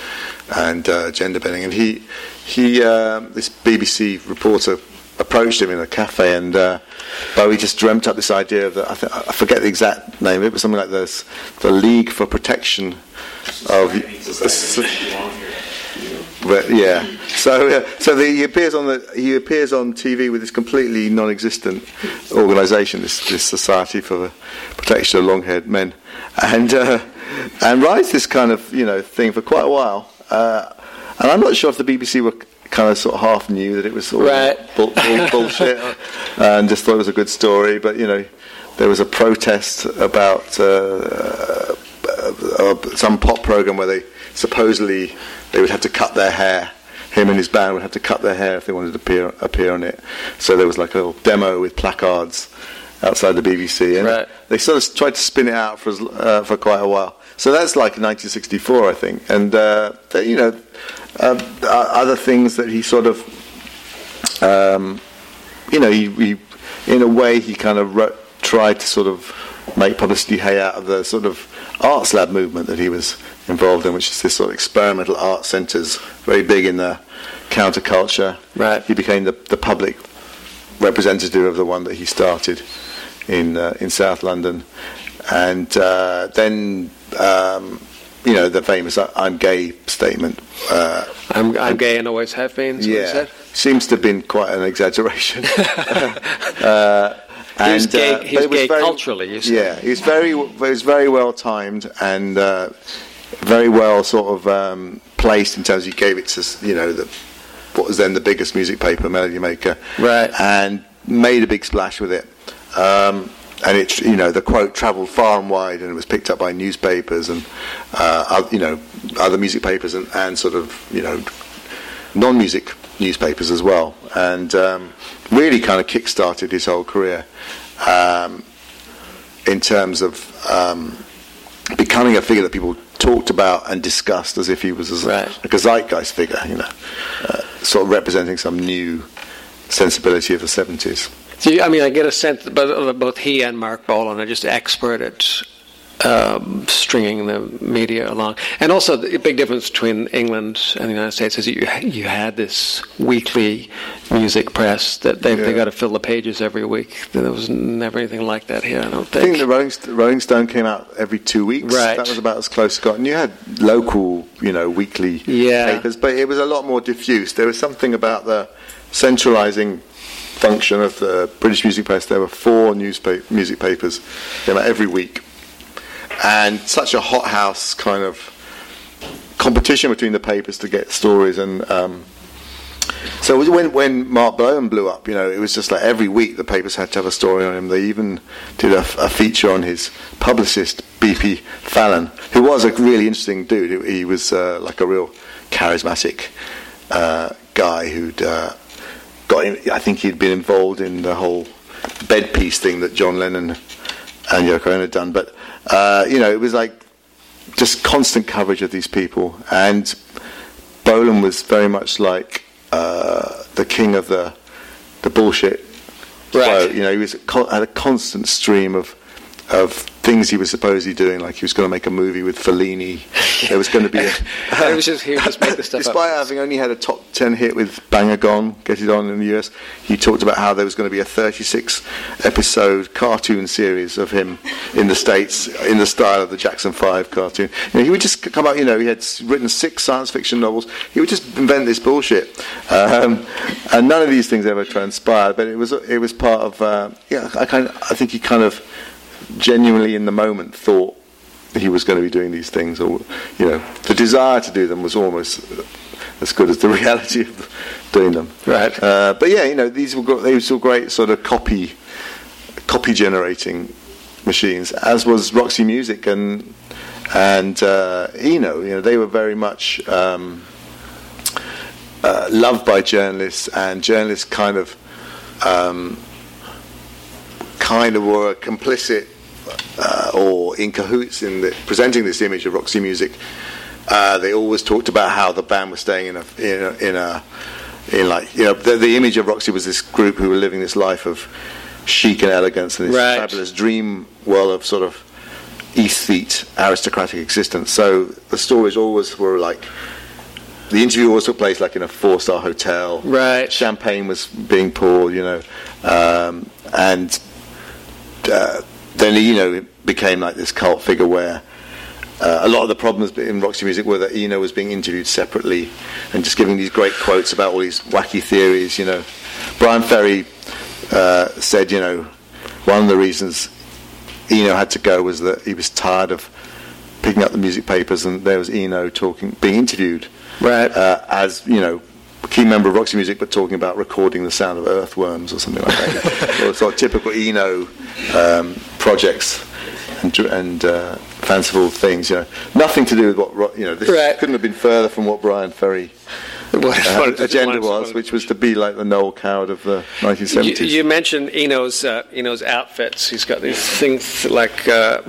and uh, gender bending. And he he um, this BBC reporter approached him in a cafe and uh, Bowie just dreamt up this idea of the, I, th- I forget the exact name of it, but something like this, the League for Protection of. But yeah, so uh, so the, he appears on the he appears on TV with this completely non-existent organisation, this this Society for the Protection of Long-haired Men, and uh, and rides this kind of you know thing for quite a while. Uh, and I'm not sure if the BBC were kind of sort of half knew that it was all Right. bull, bull, bullshit and just thought it was a good story, but you know there was a protest about. Uh, uh, some pop program where they supposedly they would have to cut their hair. Him and his band would have to cut their hair if they wanted to appear appear on it. So there was like a little demo with placards outside the BBC, and Right. they sort of tried to spin it out for uh, for quite a while. So that's like 1964, I think, and uh, you know uh, other things that he sort of um, you know, he, he, in a way, he kind of wrote, tried to sort of make publicity hay out of the sort of arts lab movement that he was involved in, which is this sort of experimental art centres, very big in the counterculture. Right. He became the, the public representative of the one that he started in uh, in South London, and uh, then. Um, you know the famous "I- "I'm gay" statement. Uh, I'm, I'm gay and always have been. is what yeah, said. seems to have been quite an exaggeration. uh, He was and, gay- uh, he was it gay culturally, you said. Yeah, he was very, it was very well timed and uh, very well sort of um, placed in terms. Of he gave it to you know the what was then the biggest music paper, Melody Maker, Right. and made a big splash with it. Um, and it, you know, the quote travelled far and wide, and it was picked up by newspapers and, uh, oth- you know, other music papers and, and sort of, you know, non-music newspapers as well, and um, really kind of kick-started his whole career um, in terms of um, becoming a figure that people talked about and discussed as if he was as Right. like a zeitgeist figure, you know, uh, sort of representing some new sensibility of the 70s. So, I mean, I get a sense that both, both he and Marc Bolan are just expert at um, stringing the media along. And also, the big difference between England and the United States is you you had this weekly music press that they Yeah. they got to fill the pages every week. There was never anything like that here. I don't think. I think. the Rolling, Rolling Stone came out every two weeks. Right. That was about as close as got. And you had local, you know, weekly Yeah. papers, but it was a lot more diffuse. There was something about the centralising function of the British music press. There were four newspaper music papers, every week, and such a hothouse kind of competition between the papers to get stories and. Um, so when when Marc Bolan blew up, you know, it was just like every week the papers had to have a story on him. They even did a, a feature on his publicist BP Fallon, who was a really interesting dude. He, was uh, like a real charismatic uh, guy who'd uh, got. In, I think he'd been involved in the whole bed peace thing that John Lennon and Yoko Ono had done. But uh, you know, it was like just constant coverage of these people and. Bolan was very much like uh, the king of the the bullshit. Right. flow. You know, he was had a constant stream of of things he was supposedly doing. Like he was going to make a movie with Fellini. There was going to be. A, It was just- he just make this stuff up. Despite having only had a top ten hit with Bang a Gong, Get It On in the US, he talked about how there was going to be a 36 episode cartoon series of him in the states in the style of the Jackson Five cartoon. You know, he would just come out. You know, he had written six science fiction novels. He would just invent this bullshit, um, and none of these things ever transpired. But it was it was part of. Uh, yeah, I kind of, I think he kind of genuinely in the moment thought he was going to be doing these things, or you know, the desire to do them was almost as good as the reality of doing them. Right. Uh, but yeah, you know, these were these were great sort of copy copy generating machines, as was Roxy Music and and uh, Eno. You know, they were very much um, uh, loved by journalists, and journalists kind of um, kind of were complicit uh, or in cahoots in the, presenting this image of Roxy Music. Uh, they always talked about how the band was staying in a in a, in, a, in like you know the, the image of Roxy was this group who were living this life of chic and elegance and this Right. fabulous dream world of sort of aesthete aristocratic existence. So the stories always were like the interview always took place like in a four star hotel. Right. Champagne was being poured, you know, um, and uh, then you know it became like this cult figure where. Uh, a lot of the problems in Roxy Music were that Eno was being interviewed separately and just giving these great quotes about all these wacky theories. You know, Bryan Ferry uh, said, you know, one of the reasons Eno had to go was that he was tired of picking up the music papers and there was Eno talking, being interviewed Right. uh, as you know a key member of Roxy Music, but talking about recording the sound of earthworms or something like that, or sort of typical Eno um, projects and, and uh, fanciful things. You know, nothing to do with what you know. This Right. couldn't have been further from what Bryan Ferry What- uh, agenda was, which was to be like the Noel Coward of the 1970s. You, you mentioned Eno's uh, Eno's outfits. He's got these things like uh,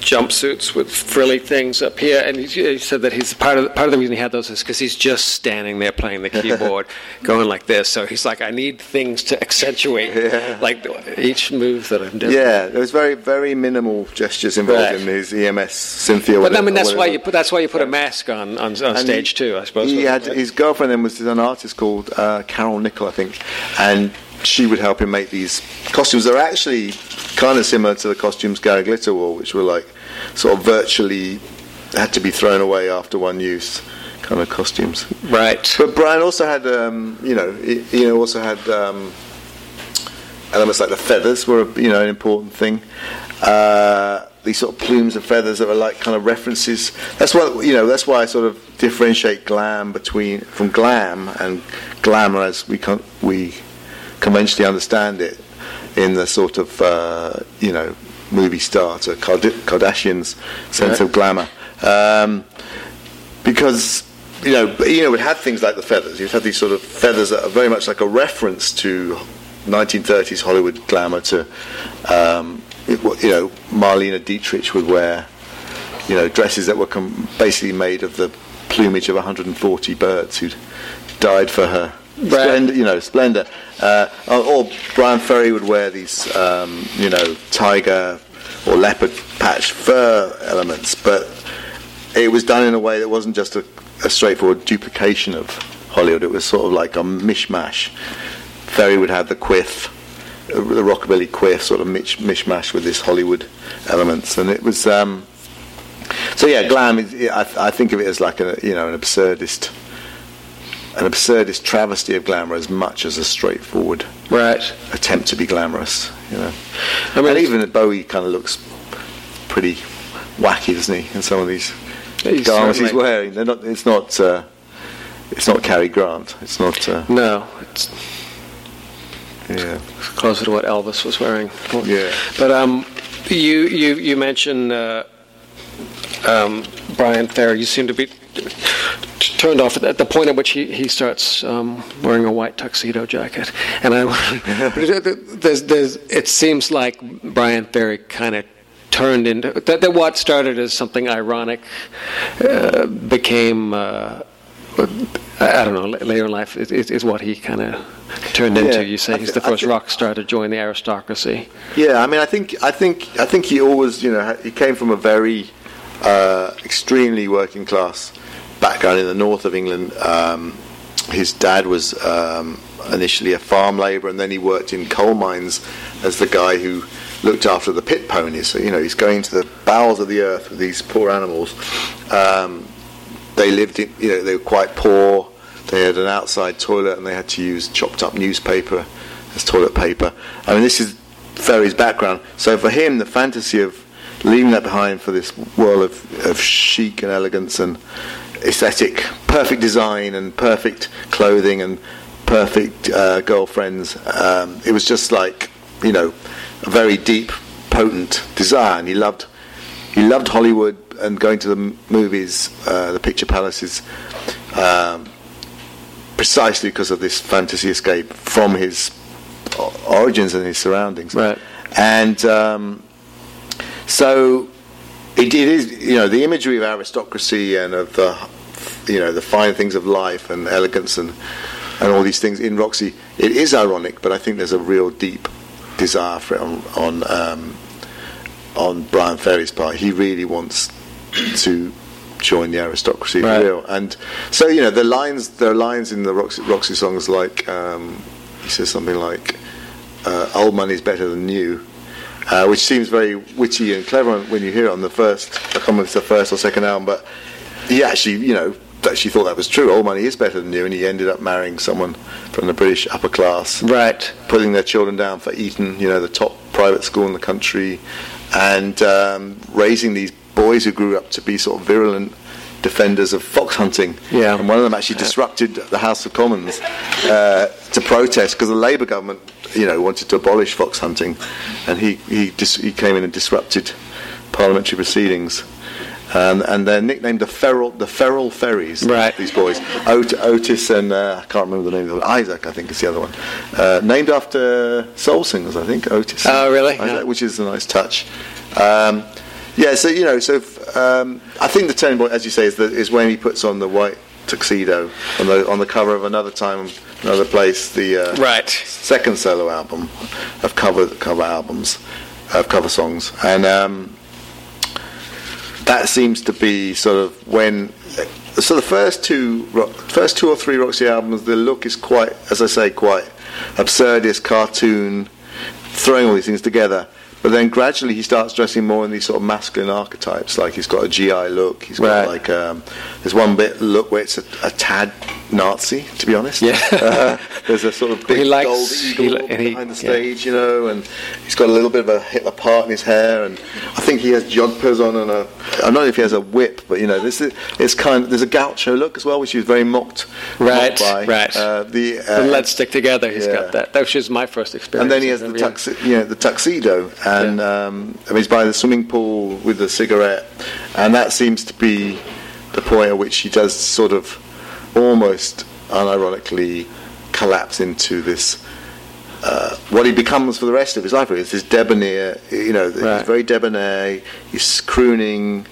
jumpsuits with frilly things up here, and he, he said that he's part of the, part of the reason he had those is because he's just standing there playing the keyboard, going like this. So he's like, I need things to accentuate like each move that I'm doing. yeah, there was very very minimal gestures involved Right. in his EMS Synthi. But I mean, that's why you put that's why you put a mask on on, on stage he- too, I suppose. He had his girlfriend then was an artist called uh, Carol McNicoll, I think, and she would help him make these costumes. They're actually kind of similar to the costumes Gary Glitter wore, which were like sort of virtually had to be thrown away after one use kind of costumes. right. But Brian also had, um, you know, he, you know, also had um, elements like the feathers were, you know, an important thing. Uh, these sort of plumes of feathers that were like kind of references. That's why, you know, that's why I sort of differentiate glam between from glam and glamour as we con- we conventionally understand it in the sort of, uh, you know, movie star to Kardashian's sense Right. of glamour. Um, because you know, you know, it had things like the feathers. You'd have these sort of feathers that are very much like a reference to 1930s Hollywood glamour. To um, it- you know, Marlene Dietrich would wear, you know, dresses that were com- basically made of the plumage of 140 birds who'd died for her. Splendor, you know, splendor. Uh, or, Bryan Ferry would wear these, um, you know, tiger or leopard patch fur elements, but it was done in a way that wasn't just a, a straightforward duplication of Hollywood. It was sort of like a mishmash. Ferry would have the quiff, the rockabilly quiff, sort of mish, mishmash with this Hollywood elements, and it was. Um, so yeah, glam. Is, I, I think of it as like a you know an absurdist, an absurdist travesty of glamour as much as a straightforward Right. attempt to be glamorous. You know, I mean, and even Bowie kind of looks pretty wacky, doesn't he? In some of these He's garments he's wearing, they're not. It's not. Uh, it's not Cary Grant. It's not. Uh, No, it's yeah. closer to what Elvis was wearing. Yeah. But um, you you you mentioned uh, um, Bryan Ferry. You seem to be turned off at the point at which he, he starts um, wearing a white tuxedo jacket, and I there's, there's, it seems like Bryan Ferry kind of turned into that, that what started as something ironic uh, became. Uh, I don't know. Later in life is, is, is what he kind of turned into. You say he's the first rock star to join the aristocracy. Yeah, I mean, I think, I think, I think he always, you know, he came from a very uh, extremely working class background in the north of England. Um, his dad was um, initially a farm labourer, and then he worked in coal mines as the guy who looked after the pit ponies. So, you know, he's going to the bowels of the earth with these poor animals. Um, they lived in, you know, they were quite poor. They had an outside toilet and they had to use chopped up newspaper as toilet paper. I mean, this is Ferry's background. So for him, the fantasy of leaving that behind for this world of, of chic and elegance and aesthetic, perfect design and perfect clothing and perfect uh, girlfriends, um, it was just like, you know, a very deep, potent desire. And he loved he loved Hollywood and going to the movies, uh, the picture palaces, um, precisely because of this fantasy escape from his origins and his surroundings. Right. And um, so it, it is, you know, the imagery of aristocracy and of the, you know, the fine things of life and elegance and and all these things in Roxy. It is ironic, but I think there's a real deep desire for it on on, um, on Bryan Ferry's part. He really wants to join the aristocracy Right. for real. And so you know, the lines there are lines in the Roxy, Roxy songs like um, he says something like uh, "Old money's better than new." Uh, which seems very witty and clever when you hear it on the first, I can't remember the first or second album, but he actually, you know, actually thought that was true. Old money is better than new, and he ended up marrying someone from the British upper class, Right. putting their children down for Eton, you know, the top private school in the country, and um, raising these boys who grew up to be sort of virulent defenders of fox hunting. Yeah. And one of them actually disrupted the House of Commons uh, to protest because the Labour government, you know, wanted to abolish fox hunting, and he he, dis- he came in and disrupted parliamentary proceedings. Um, and they're nicknamed the feral the feral ferries. Right. These boys, Ot- Otis and uh, I can't remember the name of the Isaac. I think is the other one. Uh, named after soul singers, I think Otis. Oh, really? Isaac. Which is a nice touch. Um, yeah, so you know, so um, I think the turning point, as you say, is, the, is when he puts on the white tuxedo on the on the cover of another time, another place, the uh, Right. second solo album of cover cover albums of cover songs, and um, that seems to be sort of when. So the first two, first two or three Roxy albums, the look is quite, as I say, quite absurdist, cartoon, throwing all these things together. But then gradually he starts dressing more in these sort of masculine archetypes. Like he's got a GI look. He's got Right. like um, there's one bit look where it's a, a tad Nazi, to be honest. Yeah. Uh, there's a sort of big likes- gold eagle li- and he- behind the yeah. stage, you know, and he's got a little bit of a Hitler part in his hair, and I think he has jodhpurs on and a. I don't know if he has a whip, but you know, this is it's kind. Of, there's a gaucho look as well, which is very mocked. Right, mocked by, right. Uh, the The uh, Let's Stick Together. He's yeah. got that. That was my first experience. and then he has the him, yeah. tux, you know, the tuxedo, and um, I mean, he's by the swimming pool with the cigarette, and that seems to be the point at which he does sort of almost unironically collapse into this. Uh, what he becomes for the rest of his life is this debonair, you know, Right. he's very debonair, he's crooning,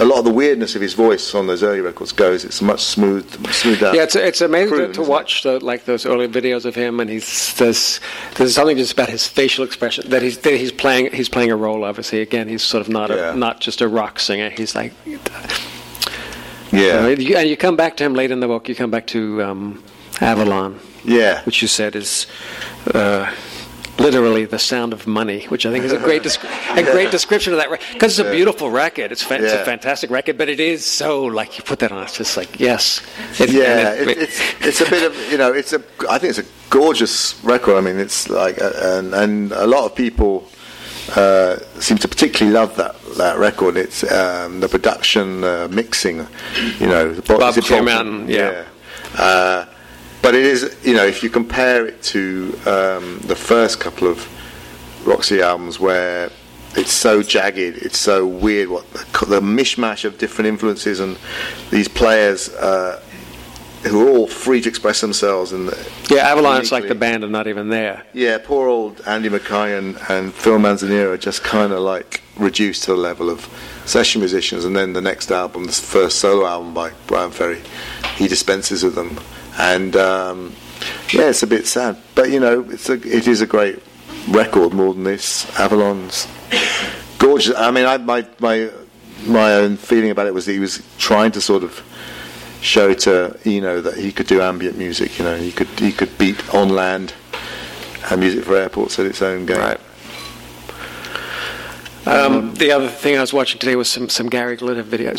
a lot of the weirdness of his voice on those early records goes. It's much smooth, smoothed out. Yeah, it's it's amazing to, to watch the, like those early videos of him, and he's there's there's something just about his facial expression that he's that he's playing he's playing a role. Obviously, again, he's sort of not Yeah. a not just a rock singer. He's like, Yeah, and you, and you come back to him late in the book. You come back to um, Avalon, yeah. which you said is. Uh, Literally, the sound of money, which I think is a great, descri- a great description of that record. Because it's a beautiful record, it's, fa- it's a fantastic record, but it is so like you put that on, it's just like yes, It- yeah, and it, it's it's a bit of you know it's a I think it's a gorgeous record. I mean, it's like uh, and and a lot of people uh, seem to particularly love that that record. It's um, the production, uh, mixing, you know, the Bob is it Clearmountain, Bolton? yeah. Uh, but it is you know if you compare it to um, the first couple of Roxy albums where it's so jagged, it's so weird. What the, the mishmash of different influences and these players uh, who are all free to express themselves. And Yeah, Avalon's like the band are not even there. Yeah, poor old Andy Mackay and, and Phil Manzanera are just kind of like reduced to the level of session musicians. And then the next album, the first solo album by Bryan Ferry, he dispenses with them. And um, yeah, it's a bit sad, but you know, it's a, it is a great record more than this. Avalon's gorgeous. I mean, I, my my my own feeling about it was that he was trying to sort of show to Eno that he could do ambient music. You know, he could he could beat on land and music for airports at its own game. Right. Um, the other thing I was watching today was some, some Gary Glitter videos.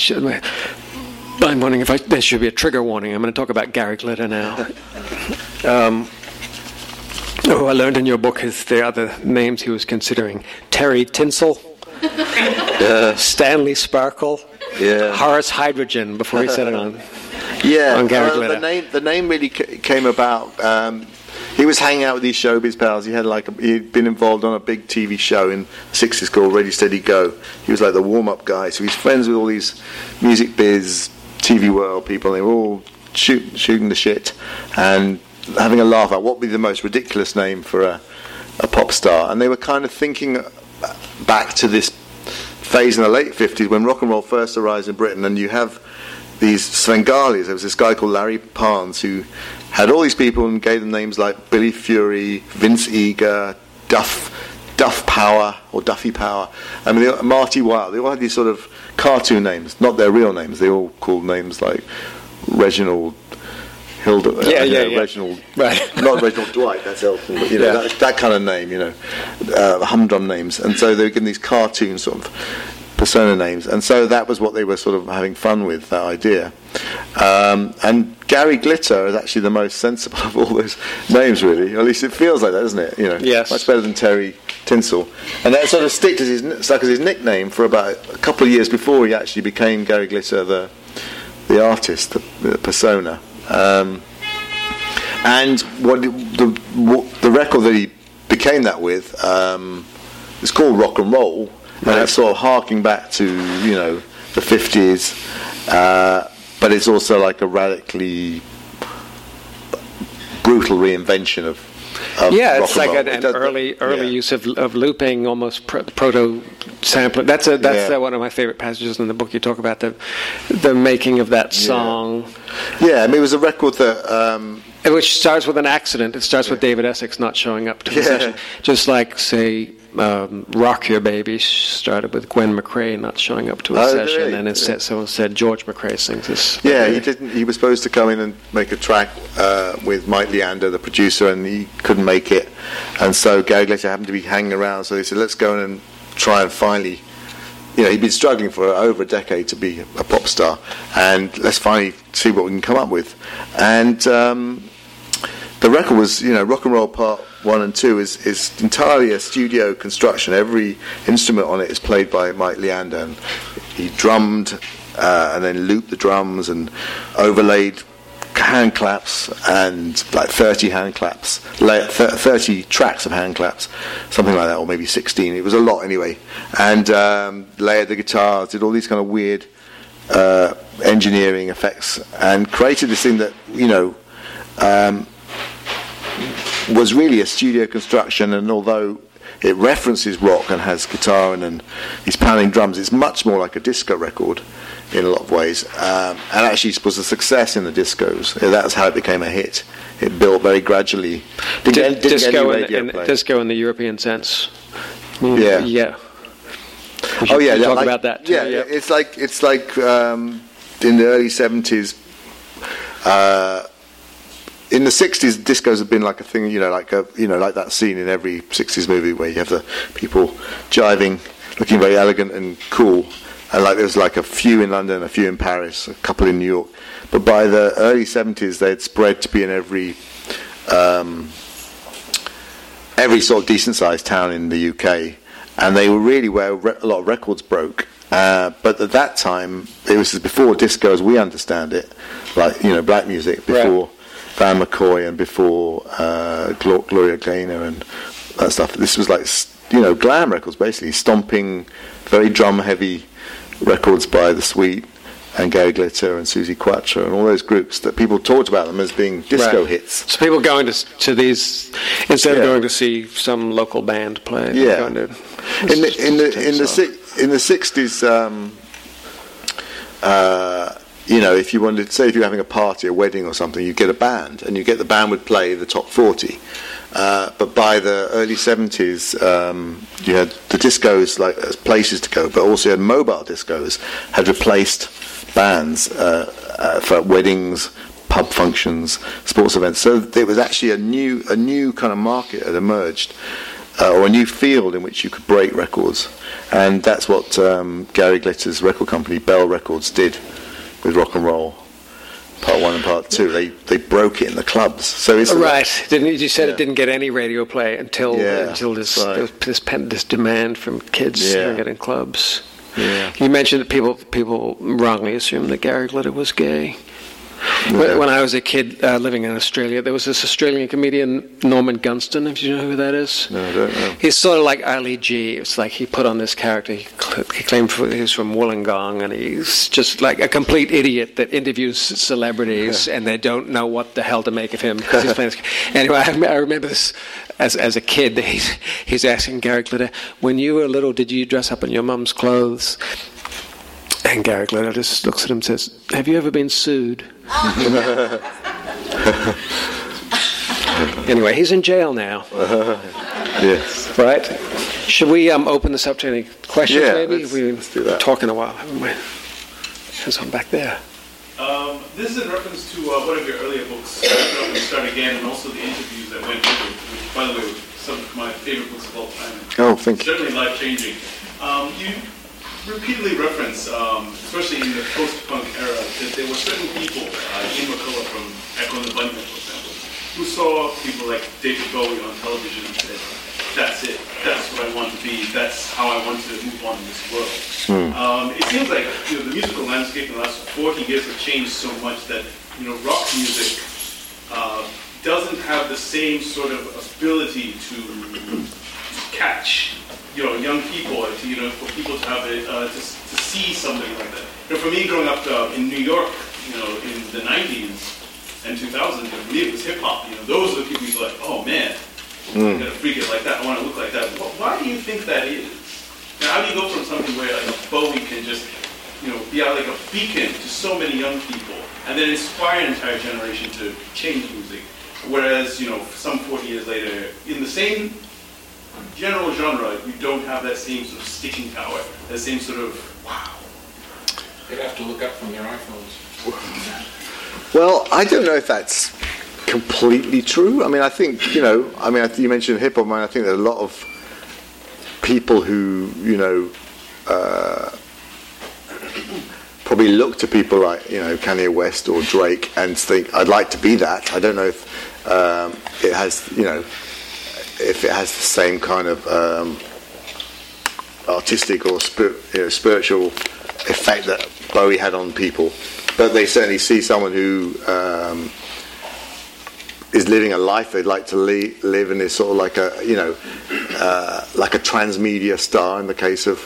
I'm wondering if I, there should be a trigger warning. I'm going to talk about Gary Glitter now. Um, oh, I learned in your book is the other names he was considering: Terry Tinsel, Stanley Sparkle, Yeah. Horace Hydrogen. Before he said it on. Yeah, On Gary uh, Glitter. the name the name really ca- came about. Um, he was hanging out with these showbiz pals. He had like a, he'd been involved on a big TV show in the sixties called Ready Steady Go. He was like the warm up guy. So he's friends with all these music biz, TV world people. They were all shoot, shooting the shit and having a laugh at what would be the most ridiculous name for a, a pop star. And they were kind of thinking uh, back to this phase in the late 50s when rock and roll first arrives in Britain, and you have these Svengalis. There was this guy called Larry Parnes who had all these people and gave them names like Billy Fury, Vince Eager, Duff, Duff Power or Duffy Power. I mean, Marty Wilde. They all had these sort of cartoon names, not their real names. They all called names like Reginald. Hilda, uh, Yeah, you yeah, know, yeah. Reginald, Right. not Reginald Dwight, that's Elton, but you know, Yeah. that, that kind of name, you know, uh, humdrum names. And so they were given these cartoon sort of persona names. And so that was what they were sort of having fun with, that idea. Um, and Gary Glitter is actually the most sensible of all those names, really. Or at least it feels like that, doesn't it? You know, Yes. much better than Terry Tinsel. And that sort of stick as his, stuck as his nickname for about a couple of years before he actually became Gary Glitter, the, the artist, the, the persona. Um, and what the, what the record that he became that with um, is called Rock and Roll, and Right. it's sort of harking back to you know the fifties, uh, but it's also like a radically brutal reinvention of. of Yeah, it's like an, It an does- early early yeah. use of of looping, almost pro- proto sampling. That's a that's Yeah. uh, one of my favorite passages in the book. You talk about the the making of that song, Yeah, I mean it was a record that. Um, which starts with an accident. It starts with David Essex not showing up to the Yeah. session, just like say. Um, Rock Your Baby started with Gwen McCrae not showing up to a Oh, session, really? and instead someone said George McCrae sings this. Yeah, he didn't. He was supposed to come in and make a track uh, with Mike Leander, the producer, and he couldn't make it. And so Gary Glitter happened to be hanging around, so they said, "Let's go in and try and finally." You know, he'd been struggling for over a decade to be a pop star, and let's finally see what we can come up with. And um, the record was, you know, rock and roll part one and two is, is entirely a studio construction. Every instrument on it is played by Mike Leander, and he drummed uh, and then looped the drums and overlaid hand claps and like 30 hand claps, 30 tracks of hand claps, something like that, or maybe 16. It was a lot anyway. And um, layered the guitars, did all these kind of weird uh, engineering effects, and created this thing that, you know, um, was really a studio construction, and although it references rock and has guitar and, and he's pounding drums. It's much more like a disco record in a lot of ways, um, and actually it was a success in the discos. That's how it became a hit. It built very gradually. Didn't, disco, in, in, disco in the European sense. Yeah. Yeah. oh yeah, talk like, about that. Too, yeah, yeah, it's like it's like um, in the early seventies. Uh, in the '60s, discos have been like a thing, you know, like a, you know, like that scene in every '60s movie where you have the people jiving, looking very elegant and cool, and like there was like a few in London, a few in Paris, a couple in New York, but by the early '70s, they had spread to be in every um, every sort of decent-sized town in the UK, and they were really where re- a lot of records broke. Uh, but at that time, it was before disco as we understand it, like you know black music before. Right. Van McCoy and before uh, Gloria Gaynor and that stuff. This was like you know glam records, basically stomping, very drum heavy records by the Sweet and Gary Glitter and Suzi Quatro and all those groups that people talked about them as being disco Right. hits. So people going to to these instead Yeah. of going to see some local band play. Yeah. going to- in the in the in the si- in the sixties, um, uh, you know, if you wanted, say, if you're having a party, a wedding or something, you get a band, and you get the band would play the top forty. Uh, but by the early seventies, um, you had the discos like as places to go, but also you had mobile discos had replaced bands uh, uh, for weddings, pub functions, sports events. So there was actually a new a new kind of market had emerged uh, or a new field in which you could break records. And that's what um, Gary Glitter's record company, Bell Records, did with rock and roll. Part one and part two, they they broke it in the clubs. So it's oh, Right. Didn't you said Yeah. it didn't get any radio play until Yeah, until this right. this this, pen, this demand from kids Yeah. hearing it in clubs. Yeah. You mentioned that people people wrongly assumed that Gary Glitter was gay. Yeah. When, when I was a kid uh, living in Australia, there was this Australian comedian Norman Gunston. If you know who that is, No, I don't know. He's sort of like Ali G. It's like he put on this character. He, cl- he claimed for, he was from Wollongong, and he's just like a complete idiot that interviews celebrities, and they don't know what the hell to make of him. 'cause he's playing this- anyway, I, I remember this as as a kid. He's he's asking Gary Glitter, "When you were little, did you dress up in your mum's clothes?" And Gary Glitter just looks at him and says, "Have you ever been sued?" anyway, he's in jail now. Yes. Right. Should we um, open this up to any questions, Yeah, maybe? let's- We've let's do been that. talking a while, haven't we? There's one back there. Um, this is in reference to uh, one of your earlier books, Open and Start Again, and also the interviews that went with it, which, by the way, were some of my favorite books of all time. Oh, thank you. Certainly life-changing. Um, you repeatedly reference, um, especially in the post-punk era, that there were certain people, uh, Ian McCulloch from Echo and the Bunnymen, for example, who saw people like David Bowie on television and said, that's it, that's what I want to be, that's how I want to move on in this world. Um, it seems like you know, the musical landscape in the last 40 years has changed so much that you know rock music uh, doesn't have the same sort of ability to catch you know young people, to, you know, for people to have it, uh, to, to see something like that. You know, for me, growing up uh, in New York, you know, in the 90s and 2000s, for me it was hip hop. You know, those are the people who's like, oh man, I'm gonna freak it like that. I want to look like that. Wh- Why do you think that is? Now, how do you go from something where like Bowie can just, you know, be out like a beacon to so many young people, and then inspire an entire generation to change music, whereas you know, some 40 years later, in the same general genre, you don't have that same sort of sticking power, that same sort of wow. They'd have to look up from their iPhones. Well, I don't know if that's completely true. I mean, I think you know. I mean, you mentioned hip hop. I, mean, I think there are a lot of people who you know uh, probably look to people like you know Kanye West or Drake and think, "I'd like to be that." I don't know if um, it has you know if it has the same kind of um, artistic or spir- you know, spiritual effect that Bowie had on people. But they certainly see someone who um, is living a life they'd like to li- live and is sort of like a you know uh, like a transmedia star in the case of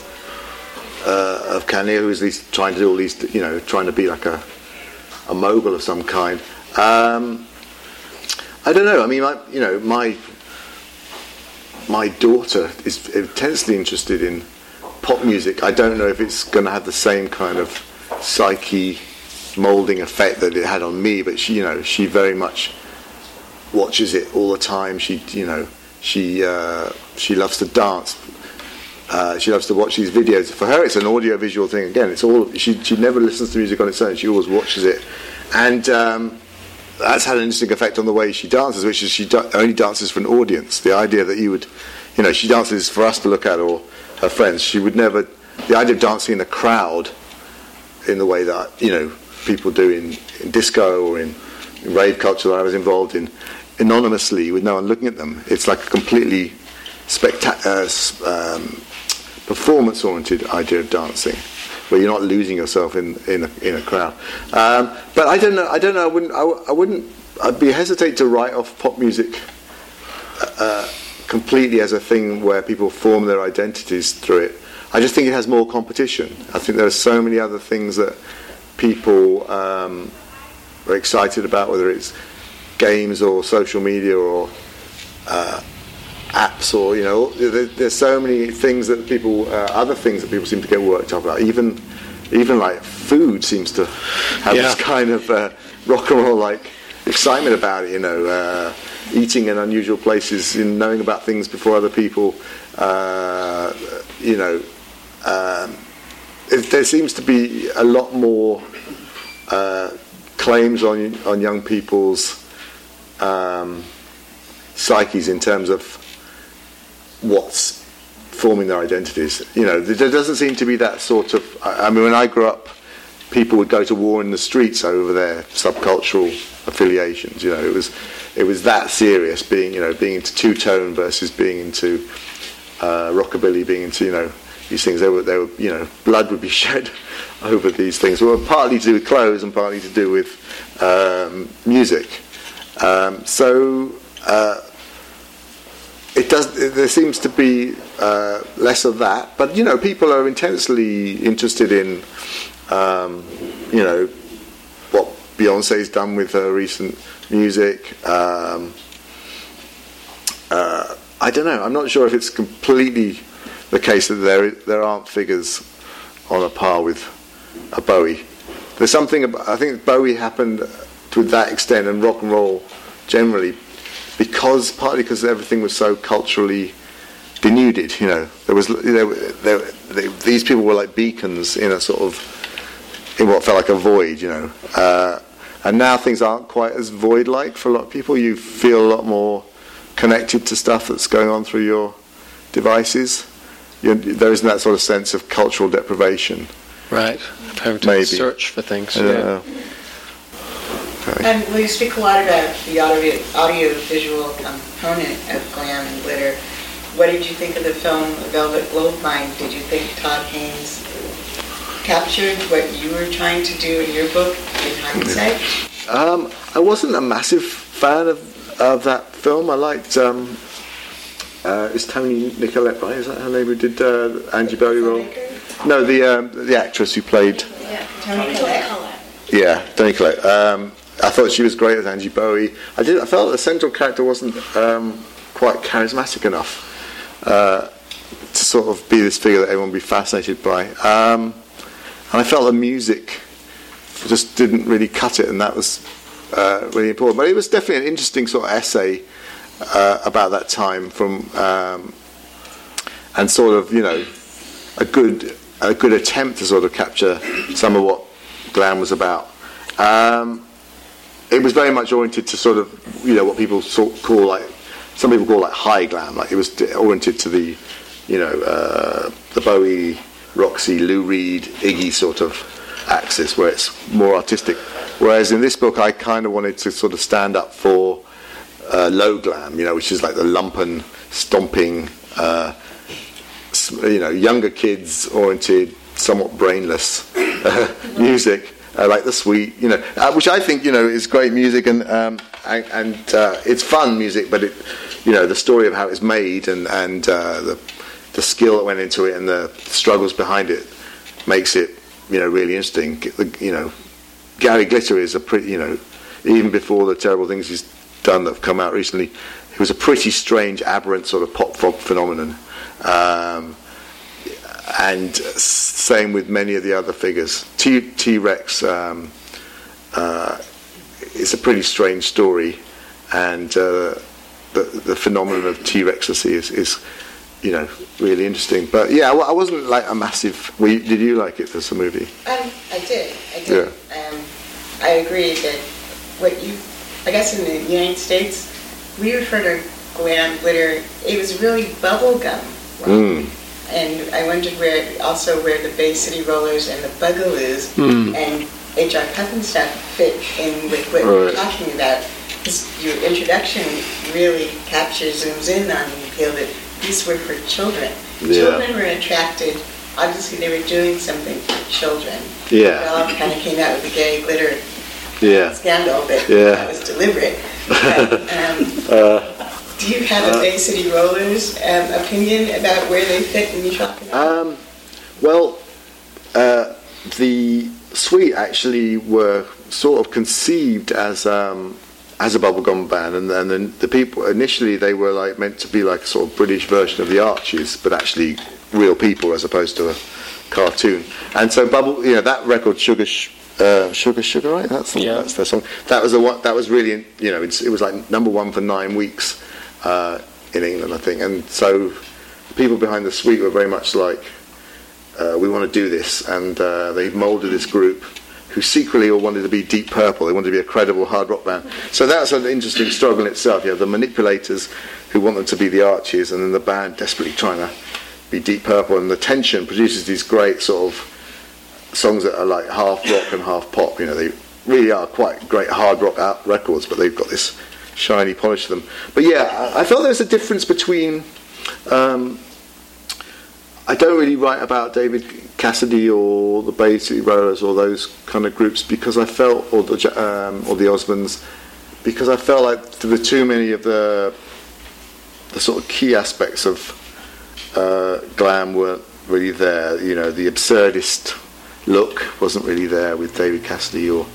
uh, of Kanye, who is trying to do all these you know trying to be like a a mogul of some kind. Um, I don't know. I mean, you know, my my daughter is intensely interested in pop music. I don't know if it's going to have the same kind of psyche molding effect that it had on me, but she, you know, she very much watches it all the time. She, you know, she uh, she loves to dance. Uh, she loves to watch these videos. For her, it's an audio-visual thing. Again, it's all she. She never listens to music on its own. She always watches it, and um, that's had an interesting effect on the way she dances. Which is she do- only dances for an audience. The idea that you would, you know, she dances for us to look at or her friends. She would never. The idea of dancing in a crowd, in the way that you know people do in, in disco or in, in rave culture that I was involved in, anonymously with no one looking at them. It's like a completely spectacular, uh, um, performance-oriented idea of dancing, where you're not losing yourself in in a, in a crowd. Um, but I don't know. I don't know. I wouldn't. I, I wouldn't. I'd be hesitate to write off pop music uh, completely as a thing where people form their identities through it. I just think it has more competition. I think there are so many other things that people um, are excited about, whether it's games or social media or uh, apps or you know there, there's so many things that people uh, other things that people seem to get worked up about even even like food seems to have Yeah. this kind of uh, rock and roll like excitement about it you know uh, eating in unusual places in knowing about things before other people uh, you know um, it, there seems to be a lot more uh, claims on on young people's um, psyches in terms of what's forming their identities. You know, there doesn't seem to be that sort of. I mean, when I grew up, people would go to war in the streets over their subcultural affiliations. You know, it was it was that serious. Being you know being into two tone versus being into uh, rockabilly, being into you know these things. They were they were you know blood would be shed over these things. Well, partly to do with clothes and partly to do with um, music. Um, so. Uh, it does. There seems to be uh, less of that, but you know, people are intensely interested in, um, you know, what Beyonce's done with her recent music. Um, uh, I don't know. I'm not sure if it's completely the case that there there aren't figures on a par with a Bowie. There's something. About, I think Bowie happened to that extent, and rock and roll generally because partly because everything was so culturally denuded. You know, there was there, there, they, these people were like beacons in a sort of in what felt like a void. You know, uh, and now things aren't quite as void-like for a lot of people. You feel a lot more connected to stuff that's going on through your devices. You, there isn't that sort of sense of cultural deprivation. Right. Having to Maybe. search for things. Yeah. Know. And well, you speak a lot about the audio, audio-visual component of glam and glitter. What did you think of the film Velvet Goldmine? Did you think Todd Haynes captured what you were trying to do in your book in hindsight? Um, I wasn't a massive fan of, of that film. I liked. Um, uh, is Tony Nicolette right? Is that her name? Who did uh, Angie Bowie role? No, the um, the actress who played. Yeah, Toni Collette. Yeah, Toni Collette. Um, I thought she was great as Angie Bowie. I did. I felt the central character wasn't um, quite charismatic enough uh, to sort of be this figure that everyone would be fascinated by. Um, and I felt the music just didn't really cut it, and that was uh, really important. But it was definitely an interesting sort of essay uh, about that time from, um, and sort of you know, a good a good attempt to sort of capture some of what glam was about. Um, it was very much oriented to sort of you know what people sort call like some people call like high glam. Like it was oriented to the you know uh, the Bowie, Roxy, Lou Reed, Iggy sort of axis where it's more artistic. Whereas in this book, I kind of wanted to sort of stand up for uh, low glam, you know, which is like the lumpen, stomping, uh, you know, younger kids oriented, somewhat brainless music, uh, like the sweet, you know, uh, which I think, you know, is great music and um, and, and uh, it's fun music, but it, you know, the story of how it's made and and uh, the the skill that went into it and the struggles behind it makes it, you know, really interesting. You know, Gary Glitter is a pretty, you know, even before the terrible things he's done that have come out recently, he was a pretty strange, aberrant sort of pop folk phenomenon. Um, and same with many of the other figures. T T Rex um, uh, is a pretty strange story, and uh, the the phenomenon of T Rextasy is, is you know really interesting. But yeah, I wasn't like a massive. You, did you like it as a movie? Um, I did. I did. Yeah. Um, I agree that what you, I guess in the United States, we refer to glam glitter. It was really bubblegum. Mm. And I wondered where also where the Bay City Rollers and the Bugaloos mm. and H.R. Pufnstuf fit in with what right. we're talking about. Your introduction really captures, zooms in on the appeal that these were for children. Yeah. Children were attracted. Obviously, they were doing something for children. Yeah. It all kind of came out with the gay glitter yeah. scandal but yeah. that was deliberate. But, um, uh, do you have a Bay City Rollers um, opinion about where they fit in your um, Well, uh, the Sweet actually were sort of conceived as um, as a bubblegum band, and then the, the people initially they were like meant to be like a sort of British version of the Archies, but actually real people as opposed to a cartoon. And so bubble, you know, that record, Sugar. Uh, sugar, sugar, right? That's yeah. that's their song. That was a what. That was really, you know, it was like number one for nine weeks uh, in England, I think. And so people behind the Sweet were very much like, uh, we want to do this, and uh, they moulded this group who secretly all wanted to be Deep Purple. They wanted to be a credible hard rock band. So that's an interesting struggle in itself. You have the manipulators who want them to be the Archies, and then the band desperately trying to be Deep Purple, and the tension produces these great sort of songs that are like half rock and half pop. You know, they really are quite great hard rock records, but they've got this shiny polish them. But yeah, I, I felt there was a difference between. Um, I don't really write about David Cassidy or the Bay City Rollers or those kind of groups because I felt, or the um, or the Osmonds, because I felt like there were too many of the the sort of key aspects of uh, glam weren't really there. You know, the absurdist look wasn't really there with David Cassidy or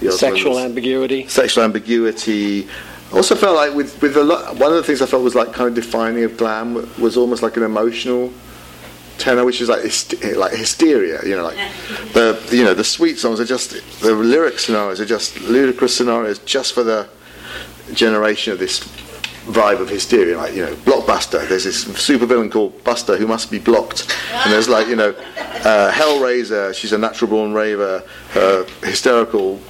the Sexual ambiguity. Sexual ambiguity. I also felt like with with a lot, one of the things I felt was like kind of defining of glam was almost like an emotional tenor, which is like like hysteria. You know, like the you know the Sweet songs are just the lyric scenarios are just ludicrous scenarios just for the generation of this vibe of hysteria. Like you know, blockbuster. There's this super villain called Buster who must be blocked, and there's like you know, uh, Hellraiser. She's a natural born raver. Her hysterical,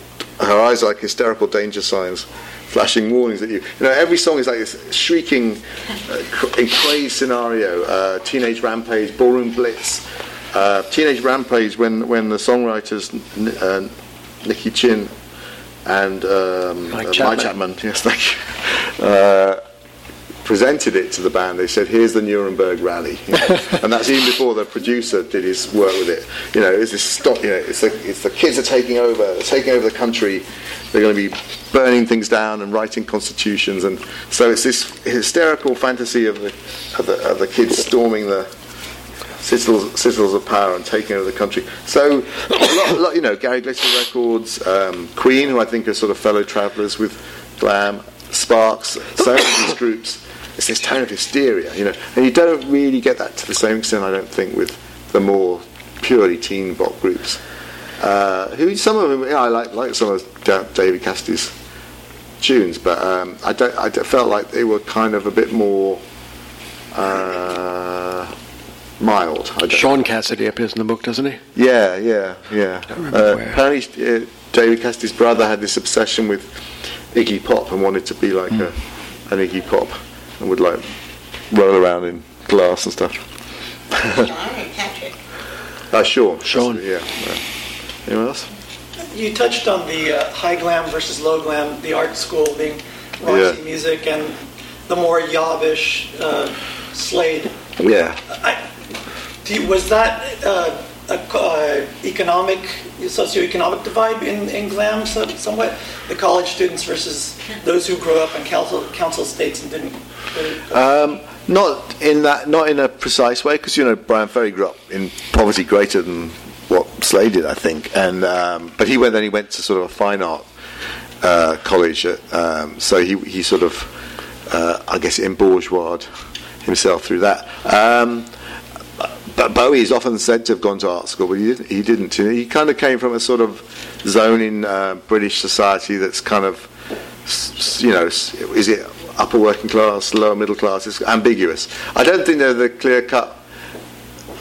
her eyes are like hysterical danger signs flashing warnings at you. You know, every song is like this shrieking, uh, crazy scenario. Uh, Teenage Rampage, Ballroom Blitz, uh, Teenage Rampage. When when the songwriters uh, Nicky Chinn and um, Mike, Chapman. Mike Chapman, yes, thank you. Presented it to the band, they said, "Here's the Nuremberg Rally," you know? and that's even before the producer did his work with it. You know, it's this stop. You know, it's the, it's the kids are taking over, taking over the country. They're going to be burning things down and writing constitutions, and so it's this hysterical fantasy of the of the, of the kids storming the citadels, citadels of power and taking over the country. So, a lot, lot, you know, Gary Glitter Records, um, Queen, who I think are sort of fellow travellers with glam, Sparks, so many of these groups. It's this tone of hysteria, you know, and you don't really get that to the same extent, I don't think, with the more purely teen pop groups. Uh, who some of them, yeah, I like like some of David Cassidy's tunes, but um, I don't. I felt like they were kind of a bit more uh, mild. Shaun Cassidy appears in the book, doesn't he? Yeah, yeah, yeah. Uh, apparently, uh, David Cassidy's brother had this obsession with Iggy Pop and wanted to be like mm. a, an Iggy Pop and would like roll around in glass and stuff. Patrick. Uh, sure. Shaun. Yeah. Anyone else? You touched on the uh, high glam versus low glam, the art school being Roxy yeah. music, and the more yobbish uh, Slade. Yeah. I, you, was that uh, a uh, economic, socioeconomic divide in, in glam somewhat? The college students versus those who grew up in council, council estates and didn't. Um, not in that, not in a precise way, because you know Bryan Ferry grew up in poverty greater than what Slade did, I think. And um, but he went then he went to sort of a fine art uh, college, at, um, so he he sort of uh, I guess, embourgeoised himself through that. But Bowie is often said to have gone to art school, but he didn't. He, didn't. he kind of came from a sort of zone in uh, British society that's kind of, you know, is it upper working class, lower middle class? It's ambiguous. I don't think they're the clear cut.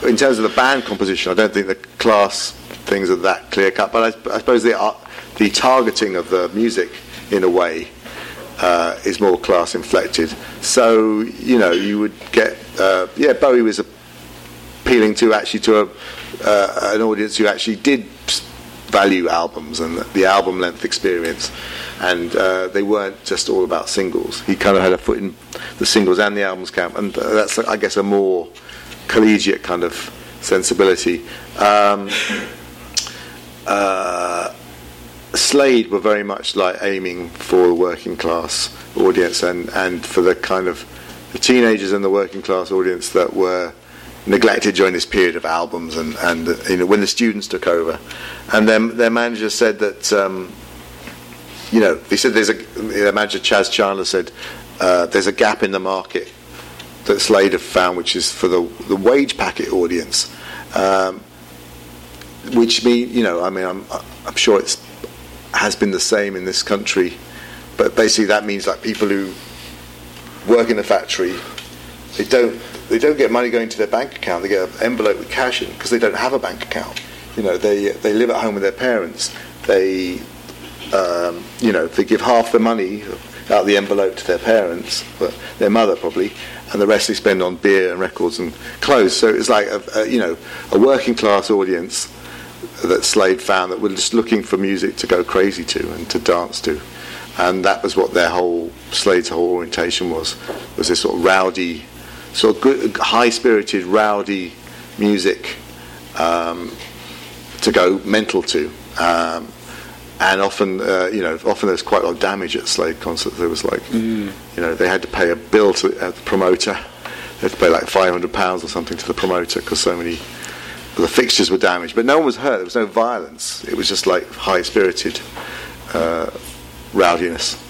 In terms of the band composition, I don't think the class things are that clear cut. But I, I suppose the the targeting of the music, in a way, uh, is more class inflected. So you know, you would get uh, yeah, Bowie was appealing to actually to a, uh, an audience who actually did value albums and the album length experience, and uh, they weren't just all about singles. He kind of had a foot in the singles and the albums camp, and that's I guess a more collegiate kind of sensibility. Um, uh, Slade were very much like aiming for the working class audience and, and for the kind of the teenagers and the working class audience that were neglected during this period of albums and, and you know when the students took over and then their manager said that um, you know they said there's a their manager Chas Chandler said uh, there's a gap in the market that Slade have found which is for the, the wage packet audience um, which mean you know I mean I'm, I'm sure it's has been the same in this country. But basically, that means like people who work in a factory, they don't they don't get money going to their bank account. They get an envelope with cash in because they don't have a bank account. You know, they they live at home with their parents. They um, you know they give half the money out the envelope to their parents, but their mother probably, and the rest they spend on beer and records and clothes. So it's like a, a you know a working class audience that Slade found that were just looking for music to go crazy to and to dance to. And that was what their whole Slade's whole orientation was was this sort of rowdy, sort of good, high-spirited, rowdy music um, to go mental to. Um, and often, uh, you know, often there's quite a lot of damage at Slade concerts. There was like, mm. you know, they had to pay a bill to uh, the promoter. They had to pay like 500 pounds or something to the promoter because so many the fixtures were damaged, but no one was hurt. There was no violence. It was just like high spirited uh, rowdiness.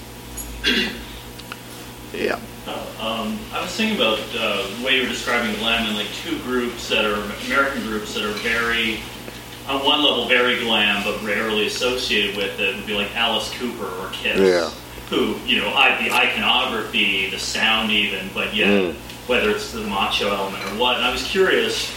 yeah. Um, I was thinking about uh, the way you were describing glam and like two groups that are American groups that are very, on one level, very glam, but rarely associated with it. Would be like Alice Cooper or Kiss. Yeah. Who you know, I, the iconography, the sound, even, but yet mm. whether it's the macho element or what. And I was curious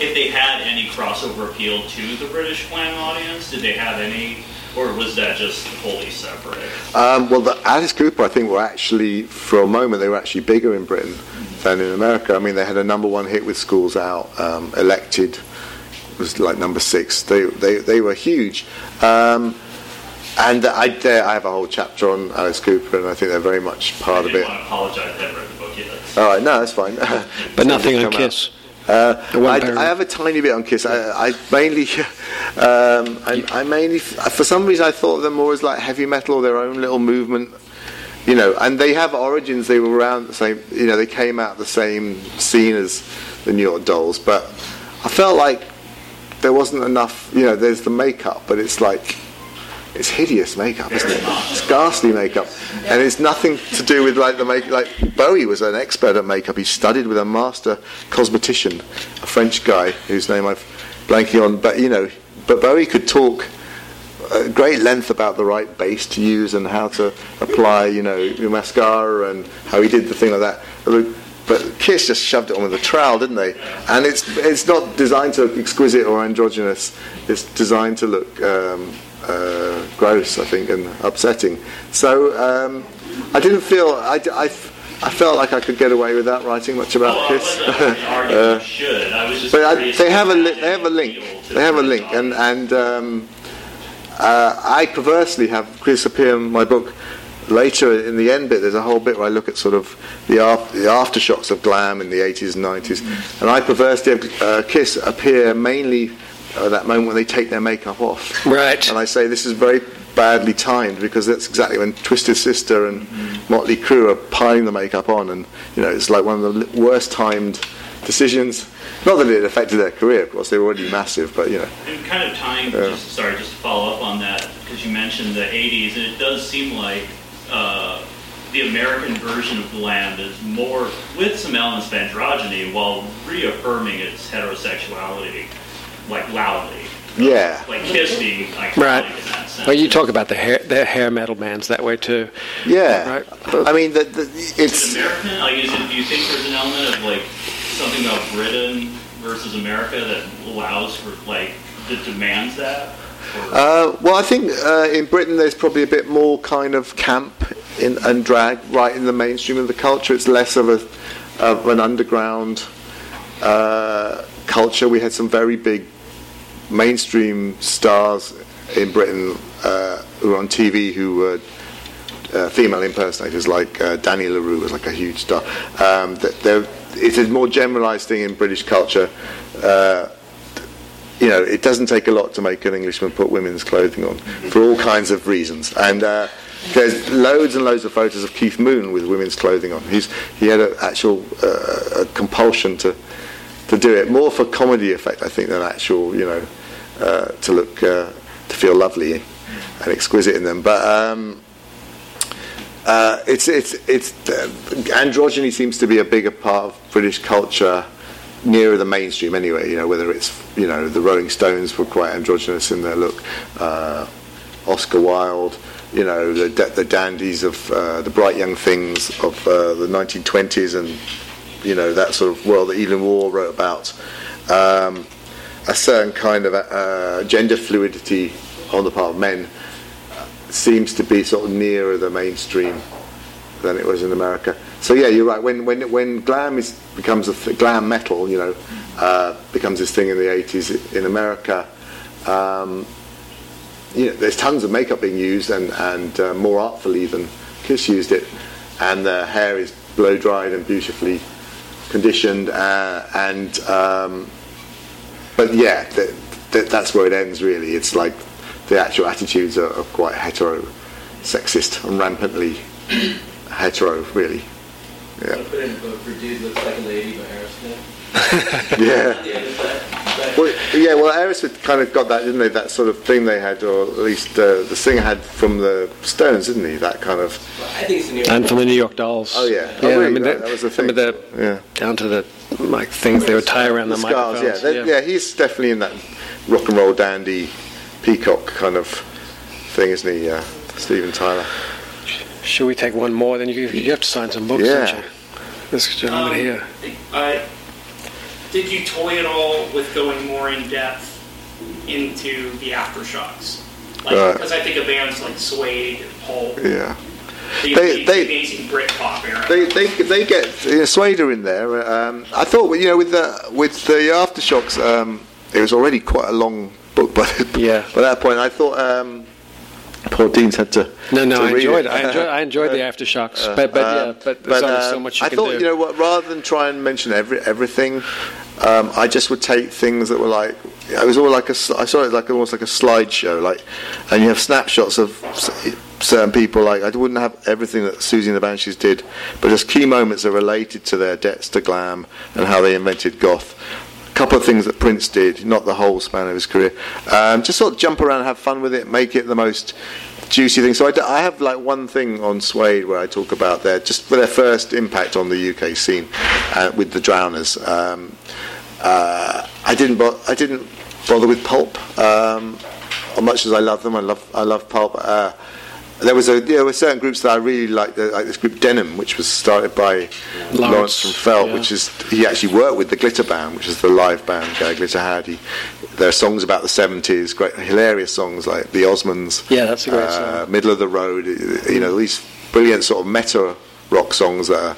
if they had any crossover appeal to the British glam audience. Did they have any, or was that just wholly separate? Um, well, the Alice Cooper, I think, were actually for a moment they were actually bigger in Britain mm-hmm. than in America. I mean, they had a number one hit with "Schools Out," um, "Elected" was like number six. They they they were huge. Um, and I, I have a whole chapter on Alice Cooper, and I think they're very much part of it. I apologize, I haven't read the book yet. All right, no, that's fine. but nothing on Kiss. Out. Uh, I, I, have a tiny bit on Kiss. I, I mainly, um, I, I, mainly, for some reason, I thought of them more as like heavy metal or their own little movement, you know. And they have origins. They were around the same, you know. They came out the same scene as the New York Dolls, but I felt like there wasn't enough. You know, there's the makeup, but it's like it's hideous makeup, isn't it? It's ghastly makeup, and it's nothing to do with like the make. Like Bowie was an expert at makeup. He studied with a master cosmetician, a French guy whose name I'm blanking on. But you know, but Bowie could talk at great length about the right base to use and how to apply, you know, your mascara and how he did the thing like that. But Kiss just shoved it on with a trowel, didn't they? And it's it's not designed to look exquisite or androgynous. It's designed to look um, uh, gross, I think, and upsetting. So um, I didn't feel I, I, I, felt like I could get away without writing much about oh, Kiss. uh. I but I, they have a li- they have a link. They have a link, and and um, uh, I perversely have Kiss appear in my book. Later in the end bit, there's a whole bit where I look at sort of the, after, the aftershocks of glam in the 80s and 90s, mm-hmm. and I perversely have uh, Kiss appear mainly uh, that moment when they take their makeup off. Right. And I say this is very badly timed because that's exactly when Twisted Sister and mm-hmm. Motley Crue are piling the makeup on, and you know it's like one of the worst timed decisions. Not that it affected their career, of course, they were already massive, but you know. And kind of tying, yeah. just, sorry, just to follow up on that, because you mentioned the 80s, and it does seem like uh, the American version of glam is more with some elements of androgyny while reaffirming its heterosexuality, like loudly. Yeah. Like Kiss being iconic Right. in that sense. Well, you talk about the hair, the hair metal bands that way too. Yeah. Right. I mean, the, the, Is it's. it American? Like, is it, do you think there's an element of like something about Britain versus America that allows for like that demands that? Uh, well, I think uh, in Britain there's probably a bit more kind of camp in, and drag right in the mainstream of the culture. It's less of a of an underground uh, culture. We had some very big mainstream stars in Britain uh, who were on TV who were uh, female impersonators, like uh, Danny LaRue was like a huge star. Um, it's a more generalised thing in British culture. Uh, you know, it doesn't take a lot to make an Englishman put women's clothing on for all kinds of reasons. And uh, there's loads and loads of photos of Keith Moon with women's clothing on. He's he had an actual uh, compulsion to to do it more for comedy effect, I think, than actual, you know, uh, to look uh, to feel lovely and exquisite in them. But um, uh, it's it's it's uh, androgyny seems to be a bigger part of British culture nearer the mainstream anyway. You know whether it's you know the Rolling Stones were quite androgynous in their look, uh, Oscar Wilde, you know the the dandies of uh, the bright young things of the 1920s and you know that sort of world that Evelyn Waugh wrote about. Um, a certain kind of uh, gender fluidity on the part of men seems to be sort of nearer the mainstream than it was in America. So yeah, you're right. When when when glam is becomes a th- glam metal, you know, uh, becomes this thing in the 80s in America. Um, you know, there's tons of makeup being used and and uh, more artfully than Kiss used it, and the hair is blow dried and beautifully conditioned, uh, and um, but yeah, th- th- that's where it ends really. It's like the actual attitudes are, are quite hetero, sexist, and rampantly hetero, really. Yeah, put in a vote for Dude Looks Like a Lady by Aerosmith. yeah. Yeah, is that, that Well, yeah. Well, Aerosmith kind of got that, didn't they? That sort of thing they had, or at least uh, the singer had from the Stones, didn't he? That kind of. I think it's the New York And from the New York Dolls. Oh yeah. yeah. oh, really? I mean, that, that was the thing. the- yeah. down to the like things they would tie around the, the scars, yeah. microphones. That- yeah. he's definitely in that rock and roll dandy peacock kind of thing, isn't he? Uh, Steven Tyler. Should we take one more? Then you, you have to sign some books, Yeah. don't you? This gentleman Um, here. Uh, did you toy at all with going more in depth into the aftershocks? Like, Right. because I think of bands like Suede and Pulp, Yeah. the, They- the they- amazing Britpop era. They, they, they get you know, Swader in there. Um, I thought you know with the with the aftershocks, um, it was already quite a long book by Yeah. by that point. I thought um, poor Dean's had to No, no, to I enjoyed. I enjoyed, I enjoyed the aftershocks, but but yeah, but there's only so um, much you I can thought do. you know what, rather than try and mention every everything, um, I just would take things that were like it was all like a I saw it like almost like a slideshow, like, and you have snapshots of certain people. Like I wouldn't have everything that Siouxsie and the Banshees did, but just key moments that related to their debts to glam and how they invented goth. Couple of things that Prince did, not the whole span of his career. Um, just sort of jump around, have fun with it, make it the most juicy thing. So I, d- I have like one thing on Suede where I talk about their just for their first impact on the UK scene uh, with the Drowners. Um, uh, I didn't bo- I didn't bother with Pulp. Um, much as I love them, I love I love Pulp. Uh, there was a there were certain groups that I really liked, uh, like this group Denim, which was started by Lawrence, Lawrence, from Felt, yeah. which is he actually worked with the Glitter Band, which is the live band Gary Glitter had. He, there are songs about the seventies, great hilarious songs like the Osmonds, Yeah, that's a great uh, song. Middle of the Road. You know these brilliant sort of meta rock songs that are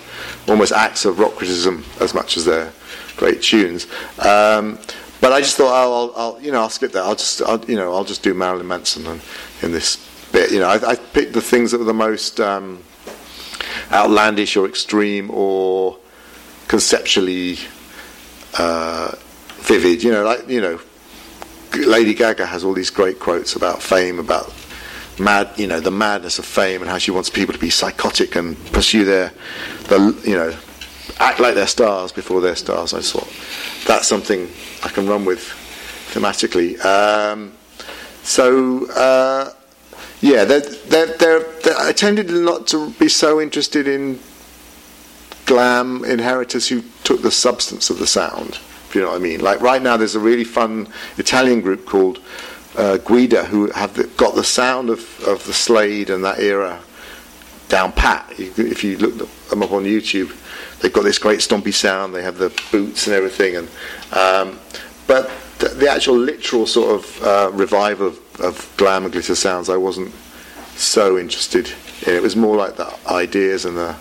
almost acts of rock criticism as much as they're great tunes. Um, but I just thought I'll, I'll, I'll you know I'll skip that. I'll just I'll, you know I'll just do Marilyn Manson in this bit. You know I, I picked the things that were the most um, outlandish or extreme or conceptually uh, vivid. You know like you know Lady Gaga has all these great quotes about fame, about mad, you know, the madness of fame and how she wants people to be psychotic and pursue their, the, you know, act like they're stars before they're stars. I thought that's something I can run with thematically. Um, so uh, yeah, they're, they're, they're, I tended not to be so interested in glam inheritors who took the substance of the sound. If you know what I mean. Like right now, there's a really fun Italian group called uh, Giuda who have the, got the sound of, of the Slade and that era down pat. If you look them up on YouTube, they've got this great stompy sound. They have the boots and everything, and um, but the, the actual literal sort of uh, revival of, of glam and glitter sounds, I wasn't so interested in. It was more like the ideas and the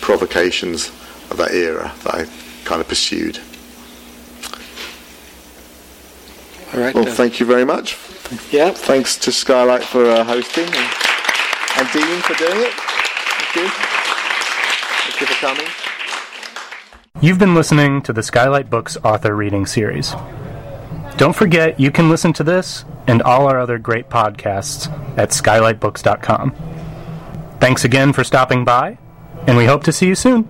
provocations of that era that I kind of pursued. All right. Well, uh, thank you very much. yeah. Thanks to Skylight for uh, hosting and, and Dean for doing it. Thank you. Thank you for coming. You've been listening to the Skylight Books author reading series. Don't forget, you can listen to this and all our other great podcasts at skylightbooks.com. Thanks again for stopping by, and we hope to see you soon.